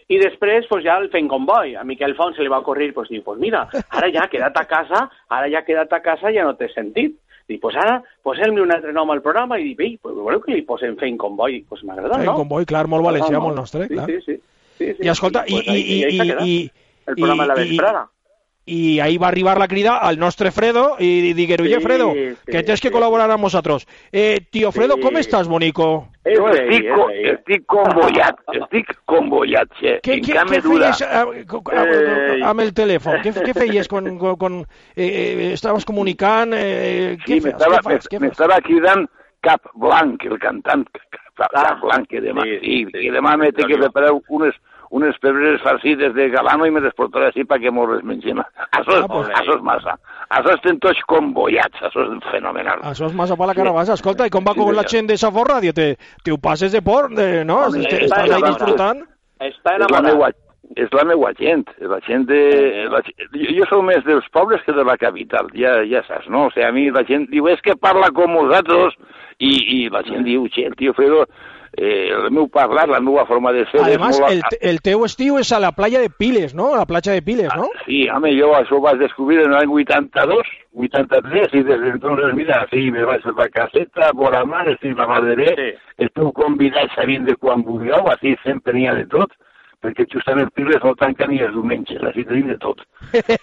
I després, pues, ja el fent convoi. A Miquel Font se li va ocorrir, pues, dir, pues mira, ara ja quedat a casa, ara ja quedat a casa ja no té sentit. Dic, pues ara posem-li un altre nom al programa i dic, ei, pues, voleu que li posem fent convoi? Pues m'agrada, no? Fent convoi, clar, molt valencià, molt nostre, sí, clar. Sí, sí, sí, sí, I escolta, i, pues, i, i, i, i, i, el programa de la vesprada i ahí va arribar la crida al nostre Fredo i diguer, oye, Fredo, sí, que tens que col·laborar amb nosaltres. Eh, tío Fredo, sí. com estàs, bonico? Jo estic, estic convollat, estic convollat, sí. Què, què, què feies eh, amb el telèfon? Què, què feies quan, quan eh, eh, estaves comunicant? Eh, què sí, m'estava cridant Cap Blanc, el cantant Cap ah, Blanc, que demà, sí, sí, sí, que demà me té que preparar unes unes pebres farcides de galano i me les portaré així perquè molt les mengem. Això, ah, pues, això és massa. Això estem tots convoiats, això és fenomenal. Això és massa per la carabassa. Escolta, i com va sí, con la gent de Safor Ràdio? Te, te ho passes de por, de, no? Home, Estàs ahí disfrutant? Està enamorat. És la meua, és la meua gent, la gent de... La, jo, jo soc més dels pobles que de la capital, ja, ja saps, no? O sigui, a mi la gent diu, és que parla com vosaltres, i, i la gent diu, el tio Fredo eh, el meu parlar, la meva forma de ser... Además, molt... el, el teu estiu és a la playa de Piles, no? A la platja de Piles, no? Ah, sí, home, jo això ho vaig descobrir en l'any 82, 83, i des d'entonces, mira, sí, me vaig fer la caseta, por la mar, estic la madre, sí. esteu convidats a vindre quan vulgueu, així sempre n'hi ha de tot, perquè justament Piles no tanca ni els diumenges, així tenim de tot.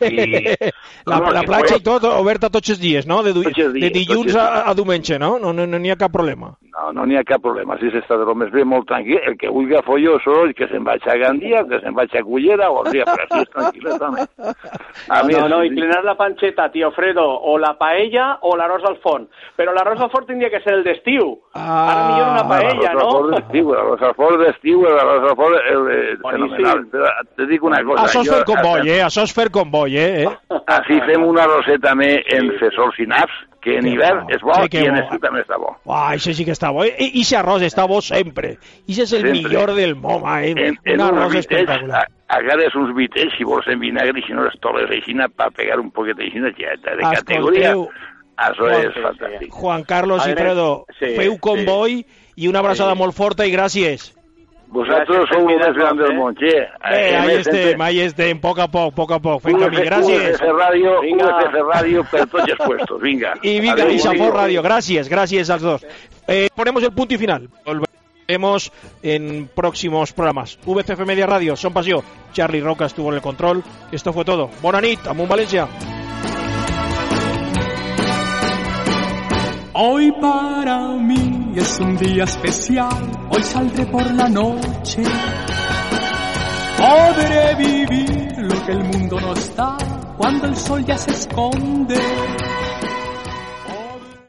I, la, no, la platja i tot oberta tots els dies, no? De, du- dies, de dilluns a, a diumenge, no? No n'hi no, n'hi ha cap problema. No, no n'hi ha cap problema, si s'està de lo més bé, molt tranquil. El que vulgui a folloso, que se'n vaig a Gandia, que se'n vaig a Cullera o al dia, però així és tranquil·la també. A No, més, no, no, sí, inclinar la pancheta, tío Fredo, o la paella o l'arròs al forn. Però l'arròs al forn tindria que ser el d'estiu. Ara millor una paella, L'arròs al forn no? d'estiu, l'arròs al forn d'estiu, l'arròs al forn eh, eh, Boníssim. fenomenal. Però te dic una cosa. Això és fer comboi, eh? Això és fer comboi, eh? eh? Així fem una roseta també en fesols i naps, que en hivern bo. és bo Sí, que i en bo. estiu també està bo. Uah, això sí que està bo. I, i arròs està bo sempre. I és el Sempre. millor del món, eh? En, en Un arròs espectacular. a- agares uns vitells, si vols en vinagre, i si no les toles així para pegar un poquet així de de categoria. Això Juan, és sí, fantàstic. Juan Carlos i Fredo, sí, feu comboi i una abraçada Sí. molt forta i gràcies. Vosaltres Gràcies sou el més gran del eh? món, che. Eh, ahí estem, ahí estem, poc a poc, poc a poc, fent camí. Gràcies. UFC Ràdio, Vinga. UFC Ràdio per tots els puestos, vinga. Y venga, Adéu, y Safor amigo. Radio, gracias, gracias a los dos. Eh, ponemos el punto y final. Volveremos en próximos programas. VCF Media Radio, Son Paseo. Charlie Roca estuvo en el control. Esto fue todo. Bonanit, Amun Valencia. Hoy para mí es un día especial, hoy saldré por la noche. Podré vivir lo que el mundo nos da cuando el sol ya se esconde.